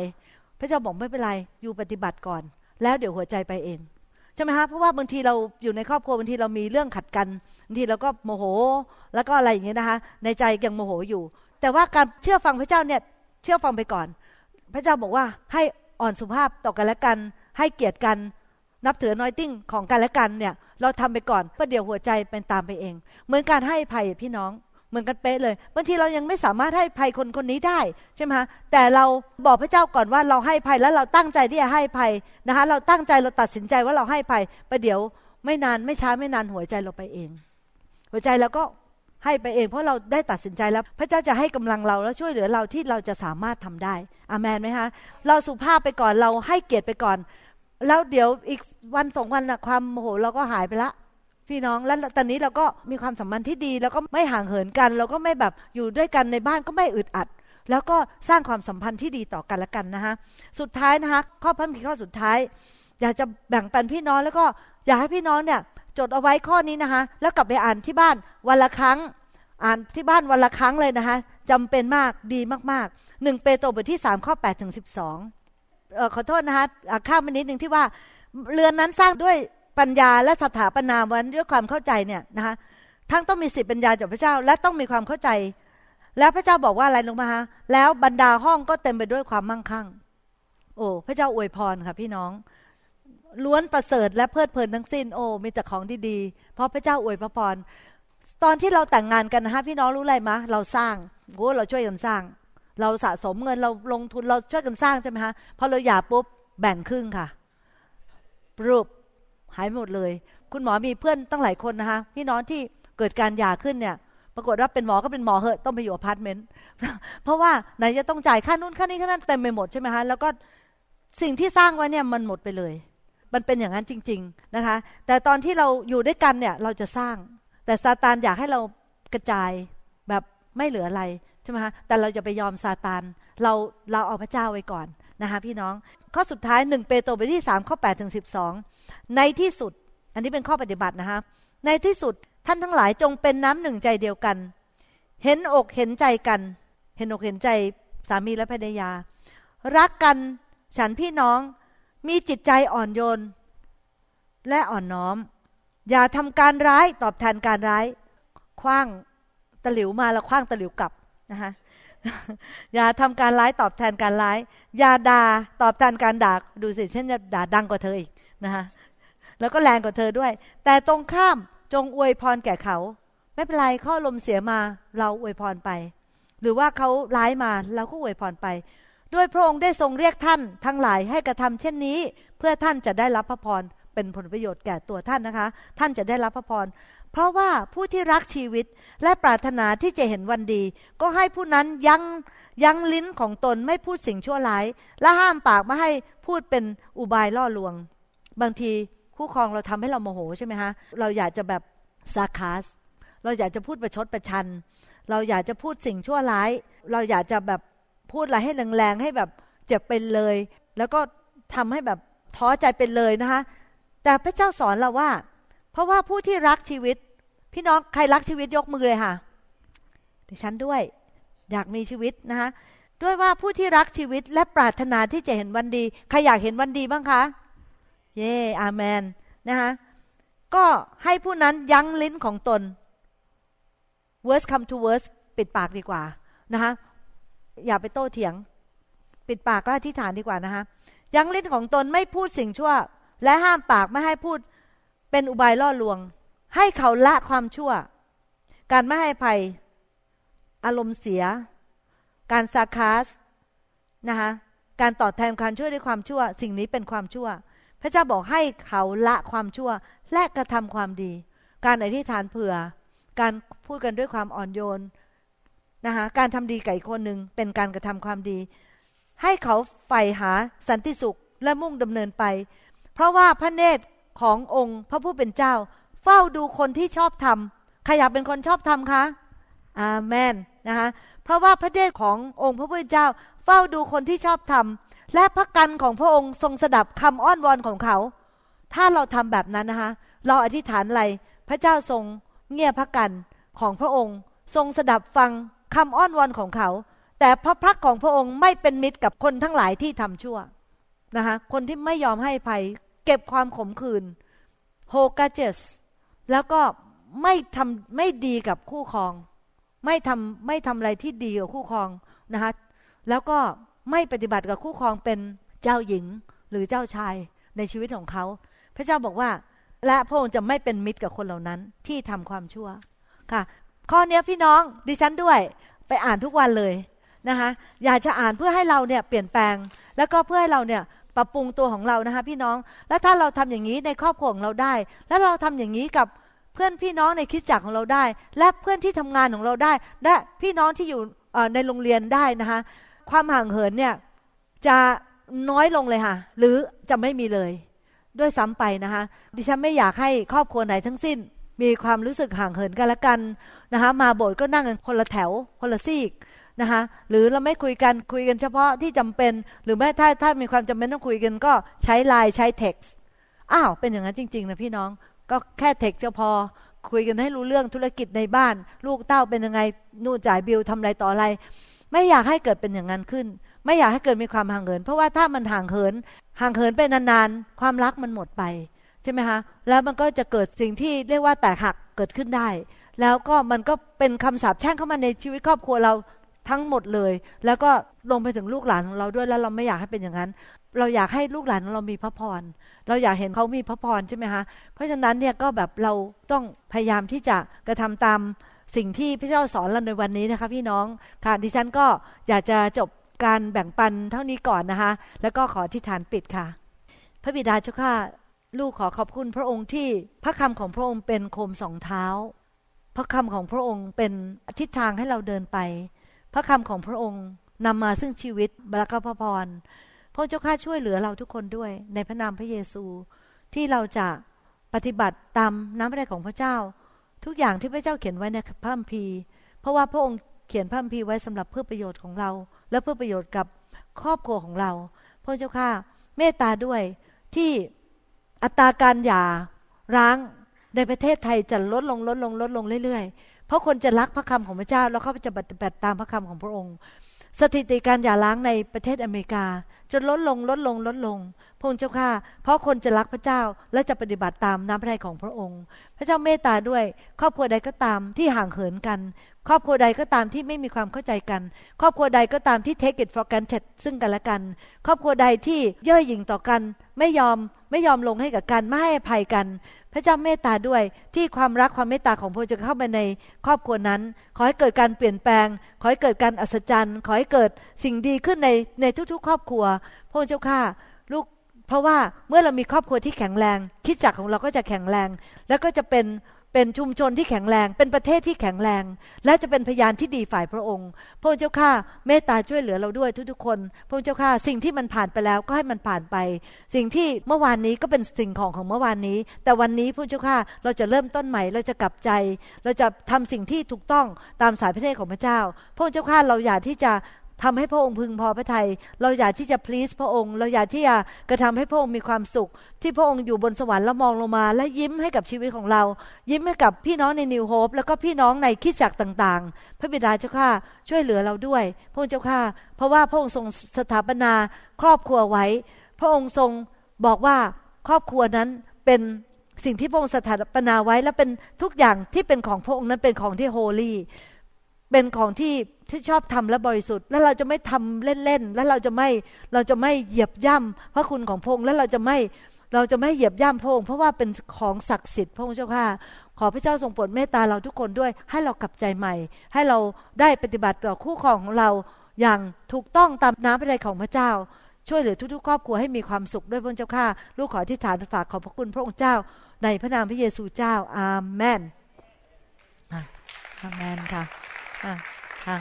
พระเจ้าบอกไม่เป็นไรอยู่ปฏิบัติก่อน แล้วเดี๋ยวหัวใจไปเองใช่ไหมคะเพราะว่าบางทีเราอยู่ในครอบครัวบางทีเรามีเรื่องขัดกันบางทีเราก็โมโห แล้วก็อะไรอย่างเงี้ยนะคะ ในใจยังโมโหอยู่ แต่ว่าการเชื่อฟังพระเจ้าเนี่ยเชื่อฟังไปก่อน พระเจ้าบอกว่าให้อ่อนสุภาพต่อกันและกัน ให้เกียรติกันนับถือน้อยติ้งของกันและกันเนี่ยเราทำไปก่อนก็เดี๋ยวหัวใจเป็นตามไปเอง เหมือนการให้ภัยพี่น้องเหมือนกันเป๊ะเลยบางทีเรายังไม่สามารถให้ภัยคนคนนี้ได้ใช่ไหมคะแต่เราบอกพระเจ้าก่อนว่าเราให้ภัยแล้วเราตั้งใจที่จะให้ภัยนะคะเราตั้งใจเราตัดสินใจว่าเราให้ภัยประเดี๋ยวไม่นานไม่ช้าไม่นานหัวใจเราไปเอง หัวใจเราก็ ให้ไปเองเพราะเราได้ตัดสินใจแล้ว พระเจ้าจะให้กำลังเราแล้วช่วยเหลือเราที่เราจะสามารถทำได้อามนไหมคะเราสุภาพไปก่อนเราให้เกียรติไปก่อน แล้วเดี๋ยวอีกวันสองวันนะความโมโหเราก็หายไปละพี่น้องแล้วตอนนี้เราก็มีความสัมพันธ์ที่ดี แล้วก็ไม่ห่างเหินกัน เราก็ไม่แบบอยู่ด้วยกันในบ้านก็ไม่อึดอัด แล้วก็สร้างความสัมพันธ์ที่ดีต่อกันละกันนะคะสุดท้ายนะคะข้อพันธ์ข้อสุดท้าย อยากจะแบ่งปันพี่น้องแล้วก็อยากให้พี่น้องเนี่ย จดเอาไว้ข้อนี้นะคะ แล้วกลับไปอ่านที่บ้านวันละครั้ง อ่านที่บ้านวันละครั้งเลยนะคะจำเป็นมากดีมากๆหนึ่งเปโตรบทที่สามข้อแปดถึงสิบสองขอโทษนะคะข้ามไปนิดหนึ่งที่ว่าเรือนนั้นสร้างด้วยปัญญาและสถาปนาวันด้วยความเข้าใจเนี่ยนะคะทั้งต้องมีสิทธิปัญญาจากพระเจ้า และต้องมีความเข้าใจ แล้วพระเจ้าบอกว่าอะไรลงมาฮะแล้วบรรดาห้องก็เต็มไปด้วยความมั่งคั่ง โอ้พระเจ้าอวยพรค่ะพี่น้อง ล้วนประเสริฐและเพลิดเพลินทั้งสิ้นโอ้มีแต่ของดีๆ เพราะพระเจ้าอวยพระพรตอนที่เราแต่งงานกันนะฮะพี่น้องรู้อะไรมะเราสร้างโอ้เราช่วยกันสร้าง เราสะสมเงินเราลงทุนเราช่วยกันสร้างใช่ไหมฮะพอเราหย่าปุ๊บแบ่งครึ่งค่ะรูปหายหมดเลย คุณหมอมีเพื่อนตั้งหลายคนนะคะพี่น้องที่เกิดการหย่าขึ้นเนี่ย ปรากฏว่าเป็นหมอก็เป็นหมอเหอะต้องไปอยู่อพาร์ตเมนต์เพราะว่าไหนจะต้องจ่ายค่านู่นค่านี้ค่านั้นเต็มไปหมดใช่ไหมคะแล้วก็สิ่งที่สร้างไว้เนี่ยมันหมดไปเลย มันเป็นอย่างนั้นจริง ๆนะคะ แต่ตอนที่เราอยู่ด้วยกันเนี่ยเราจะสร้าง แต่ซาตานอยากให้เรากระจายแบบไม่เหลืออะไรใช่ไหมคะแต่เราจะไปยอมซาตานเราเราเอาพระเจ้าไว้ก่อนนะคะพี่น้องข้อสุดท้ายหนึ่งเปโตรบทที่สามข้อแปดถึงสิบสองในที่สุด อันนี้เป็นข้อปฏิบัตินะคะในที่สุดท่านทั้งหลายจงเป็นน้ำหนึ่งใจเดียวกัน เห็นอกเห็นใจกัน เห็นอกเห็นใจสามีและภรรยา รักกันฉันพี่น้อง มีจิตใจอ่อนโยน และอ่อนน้อม อย่าทำการร้ายตอบแทนการร้ายคว้างตะหลิวมาแล้วคว้างตะหลิวกลับนะคะอย่าทำการร้ายตอบแทนการร้าย อย่าด่าตอบแทนการด่าดูสิเช่นด่าดังกว่าเธออีกนะคะแล้วก็แรงกว่าเธอด้วย แต่ตรงข้ามจงอวยพรแก่เขา ไม่เป็นไรข้อลมเสียมาเราอวยพรไป หรือว่าเขาร้ายมาเราก็อวยพรไป ด้วยพระองค์ได้ทรงเรียกท่านทั้งหลายให้กระทำเช่นนี้ เพื่อท่านจะได้รับพระพรเป็นผลประโยชน์แก่ตัวท่านนะคะ ท่านจะได้รับพระพรเพราะว่าผู้ที่รักชีวิตและปรารถนาที่จะเห็นวันดี ก็ให้ผู้นั้นยัง้งยั้งลิ้นของตนไม่พูดสิ่งชั่วร้าย และห้ามปากไม่ให้พูดเป็นอุบายล่อลวง บางทีคู่ครองเราทำให้เราโมโหใช่ไหมฮะเราอยากจะแบบซาคาสเราอยากจะพูดประชดประชัน เราอยากจะพูดสิ่งชั่วร้าย เราอยากจะแบบ พูดอะไรให้แรงๆให้แบบเจ็บเป็นเลย แล้วก็ทำให้แบบท้อใจเป็นเลยนะคะ แต่พระเจ้าสอนเราว่า เพราะว่าผู้ที่รักชีวิต พี่น้องใครรักชีวิตยกมือเลยค่ะดิฉันด้วยอยากมีชีวิตนะคะด้วยว่าผู้ที่รักชีวิตและปรารถนาที่จะเห็นวันดีใครอยากเห็นวันดีบ้างคะ เย่อาเมนนะคะก็ให้ผู้นั้นยั้งลิ้นของตน worst come to worst ปิดปากดีกว่านะคะ อย่าไปโต้เถียง ปิดปากก็อธิษฐานดีกว่านะคะยังลิ้นของตนไม่พูดสิ่งชั่ว และห้ามปากไม่ให้พูดเป็นอุบายล่อลวง ให้เขาละความชั่ว การไม่ให้ภัย อารมณ์เสีย การซาคาสนะคะการตอบแทนความช่วยด้วยความชั่ว สิ่งนี้เป็นความชั่ว พระเจ้าบอกให้เขาละความชั่ว และกระทำความดี การอธิษฐานเผื่อ การพูดกันด้วยความอ่อนโยน นะคะการทำดีกับคนหนึ่งเป็นการกระทำความดี ให้เขาใฝ่หาสันติสุขและมุ่งดำเนินไป เพราะว่าพระเนตรขององค์พระผู้เป็นเจ้า เฝ้าดูคนที่ชอบทำใครอยากเป็นคนชอบทำคะอาเมนนะคะเพราะว่าพระเดชขององค์พระผู้เป็นเจ้า เฝ้าดูคนที่ชอบทำและพระกันของพระองค์ทรงสดับคำอ้อนวอนของเขา ถ้าเราทำแบบนั้นนะคะเราอธิษฐานอะไรพระเจ้าทรงเงียบพระกันของพระองค์ ทรงสดับฟัง คำอ้อนวอนของเขา แต่พระพักของพระองค์ไม่เป็นมิตรกับคนทั้งหลายที่ทำชั่วนะคะคนที่ไม่ยอมให้ภัย เก็บความขมขื่นโฮกาเจสแล้วก็ไม่ทำไม่ดีกับคู่ครอง ไม่ทำไม่ทำอะไรที่ดีกับคู่ครองนะคะแล้วก็ไม่ปฏิบัติกับคู่ครองเป็นเจ้าหญิงหรือเจ้าชายในชีวิตของเขา พระเจ้าบอกว่า และพระองค์จะไม่เป็นมิตรกับคนเหล่านั้นที่ทำความชั่วค่ะ ข้อนี้พี่น้องดิฉันด้วย ไปอ่านทุกวันเลยนะคะอยากจะอ่านเพื่อให้เราเนี่ยเปลี่ยนแปลง แล้วก็เพื่อให้เราเนี่ยปรับปรุงตัวของเรานะคะพี่น้อง แล้วถ้าเราทำอย่างนี้ในครอบครัวของเราได้ แล้วเราทำอย่างนี้กับเพื่อนพี่น้องในคริสตจักรของเราได้ และเพื่อนที่ทำงานของเราได้ และพี่น้องที่อยู่ในโรงเรียนได้นะคะความห่างเหินเนี่ยจะน้อยลงเลยค่ะ หรือจะไม่มีเลย ด้วยซ้ำไปนะคะดิฉันไม่อยากให้ครอบครัวไหนทั้งสิ้น มีความรู้สึกห่างเหินกันละกันนะคะมาโบสถ์ก็นั่งกันคนละแถวคนละซีกนะคะหรือเราไม่คุยกันคุยกันเฉพาะที่จำเป็น หรือแม้ถ้าถ้ามีความจำเป็นต้องคุยกันก็ใช้ไลน์ใช้เท็กซ์อ้าวเป็นอย่างนั้นจริง ๆ นะพี่น้องก็แค่เท็กซ์จะพอคุยกันให้รู้เรื่องธุรกิจในบ้าน ลูกเต้าเป็นยังไงนู่นจ่ายบิลทำอะไรต่ออะไร ไม่อยากให้เกิดเป็นอย่างนั้นขึ้น ไม่อยากให้เกิดมีความห่างเหิน เพราะว่าถ้ามันห่างเหิน ห่างเหินไปนานๆ ความรักมันหมดไป ใช่ไหมคะแล้วมันก็จะเกิดสิ่งที่เรียกว่าแตกหักเกิดขึ้นได้ แล้วก็มันก็เป็นคำสาปแช่งเข้ามาในชีวิตครอบครัวเราทั้งหมดเลย แล้วก็ลงไปถึงลูกหลานของเราด้วยแล้วเราไม่อยากให้เป็นอย่างนั้น เราอยากให้ลูกหลานของเรามีพระพร เราอยากเห็นเขามีพระพรใช่ไหมคะ เพราะฉะนั้นเนี่ยก็แบบเราต้องพยายามที่จะกระทำตามสิ่งที่พระเจ้าสอนเราในวันนี้นะคะพี่น้องค่ะดิฉันก็อยากจะจบการแบ่งปันเท่านี้ก่อนนะคะ แล้วก็ขอที่ฐานปิดค่ะ พระบิดาเจ้าข้า ลูกขอขอบคุณพระองค์ที่พระคำของพระองค์เป็นโคมสองเท้า พระคำของพระองค์เป็นทิศทางให้เราเดินไป พระคำของพระองค์นำมาซึ่งชีวิตบรักพระพรพระเจ้าข้าช่วยเหลือเราทุกคนด้วย ในพระนามพระเยซูที่เราจะปฏิบัติตามน้ำพระทัยของพระเจ้า ทุกอย่างที่พระเจ้าเขียนไว้ในพระคัมภีร์ เพราะว่าพระองค์เขียนพระคัมภีร์ไว้สำหรับเพื่อประโยชน์ของเรา และเพื่อประโยชน์กับครอบครัวของเราพระเจ้าข้าเมตตาด้วยที่ อัตราการหย่าร้างในประเทศไทยจะลดลงลดลงลดลงเรื่อยๆ เพราะคนจะรักพระคำของพระเจ้า แล้วเขาจะปฏิบัติตามพระคำของพระองค์ สถิติการหย่าร้างในประเทศอเมริกา จะลดลงลดลงลดลงพระองค์เจ้าข้าเพราะคนจะรักพระเจ้าและจะปฏิบัติตามน้ำพระทัยของพระองค์ พระเจ้าเมตตาด้วย ครอบครัวใดก็ตามที่ห่างเหินกัน ครอบครัวใดก็ตามที่ไม่มีความเข้าใจกัน ครอบครัวใดก็ตามที่ take it for granted ซึ่งกันและกัน ครอบครัวใดที่เย่อหยิ่งต่อกัน ไม่ยอม ไม่ยอมลงให้กับกันไม่ให้อภัยกัน พระเจ้าเมตตาด้วยที่ความรักความเมตตาของพระองค์จะเข้าไปในครอบครัวนั้น ขอให้เกิดการเปลี่ยนแปลง ขอให้เกิดการอัศจรรย์ขอให้เกิดสิ่งดีขึ้นในในทุกๆ ครอบครัว พระองค์เจ้าข้าลูกเพราะว่าเมื่อเรามีครอบครัวที่แข็งแรงคิดจักของเราก็จะแข็งแรง แล้วก็จะเป็น เป็นชุมชนที่แข็งแรง เป็นประเทศที่แข็งแรง และจะเป็นพยานที่ดีฝ่ายพระองค์ พระองค์เจ้าข้าเมตตาช่วยเหลือเราด้วยทุกๆคน พระองค์เจ้าข้าสิ่งที่มันผ่านไปแล้วก็ให้มันผ่านไป สิ่งที่เมื่อวานนี้ก็เป็นสิ่งของของเมื่อวานนี้ แต่วันนี้พระองค์เจ้าข้าเราจะเริ่มต้นใหม่ เราจะกลับใจ เราจะทำสิ่งที่ถูกต้องตามสายพระเทศของพระเจ้า พระองค์เจ้าข้าเราอยากที่จะ ทำให้พระองค์พึงพอพระทยัยเราอยากที่จะพลีสพระองค์ เราอยากที่จะกระทำให้พระองค์มีความสุข ที่พระองค์อยู่บนสวรรค์แล้วมองลงมา และยิ้มให้กับชีวิตของเรา ยิ้มให้กับพี่น้องในนิวโฮปแล้วก็พี่น้องในคิดจักต่างๆ พระบิดาเจ้าข้าช่วยเหลือเราด้วย พระองค์เจ้าข้าเพราะว่าพระองค์ทรงสถาปนาครอบครัวไว้ พระองค์ทรงบอกว่าครอบครัวนั้นเป็นสิ่งที่พระองค์สถาปนาไว้และเป็นทุกอย่างที่เป็นของพระองค์นั้นเป็นของที่โฮลี่ เป็นของที่ที่ชอบทำและบริสุทธิ์ แล้วเราจะไม่ทำเล่นๆ แล้วเราจะไม่เราจะไม่เหยียบย่ำพระคุณของพระองค์แล้วเราจะไม่เราจะไม่เหยียบย่ำพระองค์เพราะว่าเป็นของศักดิ์สิทธิ์พระองค์เจ้าค่ะ ขอพระเจ้าทรงโปรดเมตตาเราทุกคนด้วย ให้เรากลับใจใหม่ ให้เราได้ปฏิบัติต่อคู่ครองของเราอย่างถูกต้องตามน้ำพระทัยของพระเจ้า ช่วยเหลือทุกๆ ครอบครัวให้มีความสุขด้วยพระเจ้าค่ะ ลูกขอที่ฐานฝากขอบพระคุณพระองค์เจ้า ในพระนามพระเยซูเจ้า อาเมนอาเมนค่ะ ค่ะ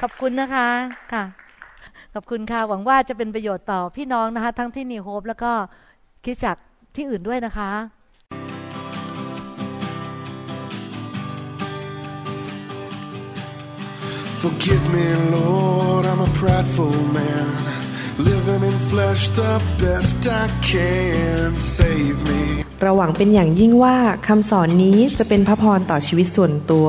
ขอบคุณนะคะค่ะ ขอบคุณค่ะ หวังว่าจะเป็นประโยชน์ต่อพี่น้องนะคะ ทั้งที่นิวโฮปแล้วก็คิดจักที่อื่นด้วยนะคะ Forgive me, Lord, I'm a prideful man. Living in flesh the best I can. Save me. เราหวังเป็นอย่างยิ่งว่าคำสอนนี้จะเป็นพระพรต่อชีวิตส่วนตัว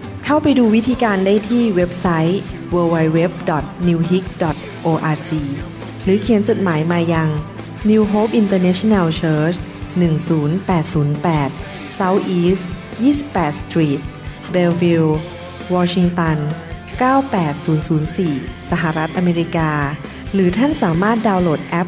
เข้าไปดูวิธีการได้ที่เว็บไซต์ www.newhick.org หรือเขียนจดหมายมายัง New Hope International Church 10808 South East 28 Street Bellevue Washington 98004 สหรัฐอเมริกา หรือท่านสามารถดาวน์โหลดแอป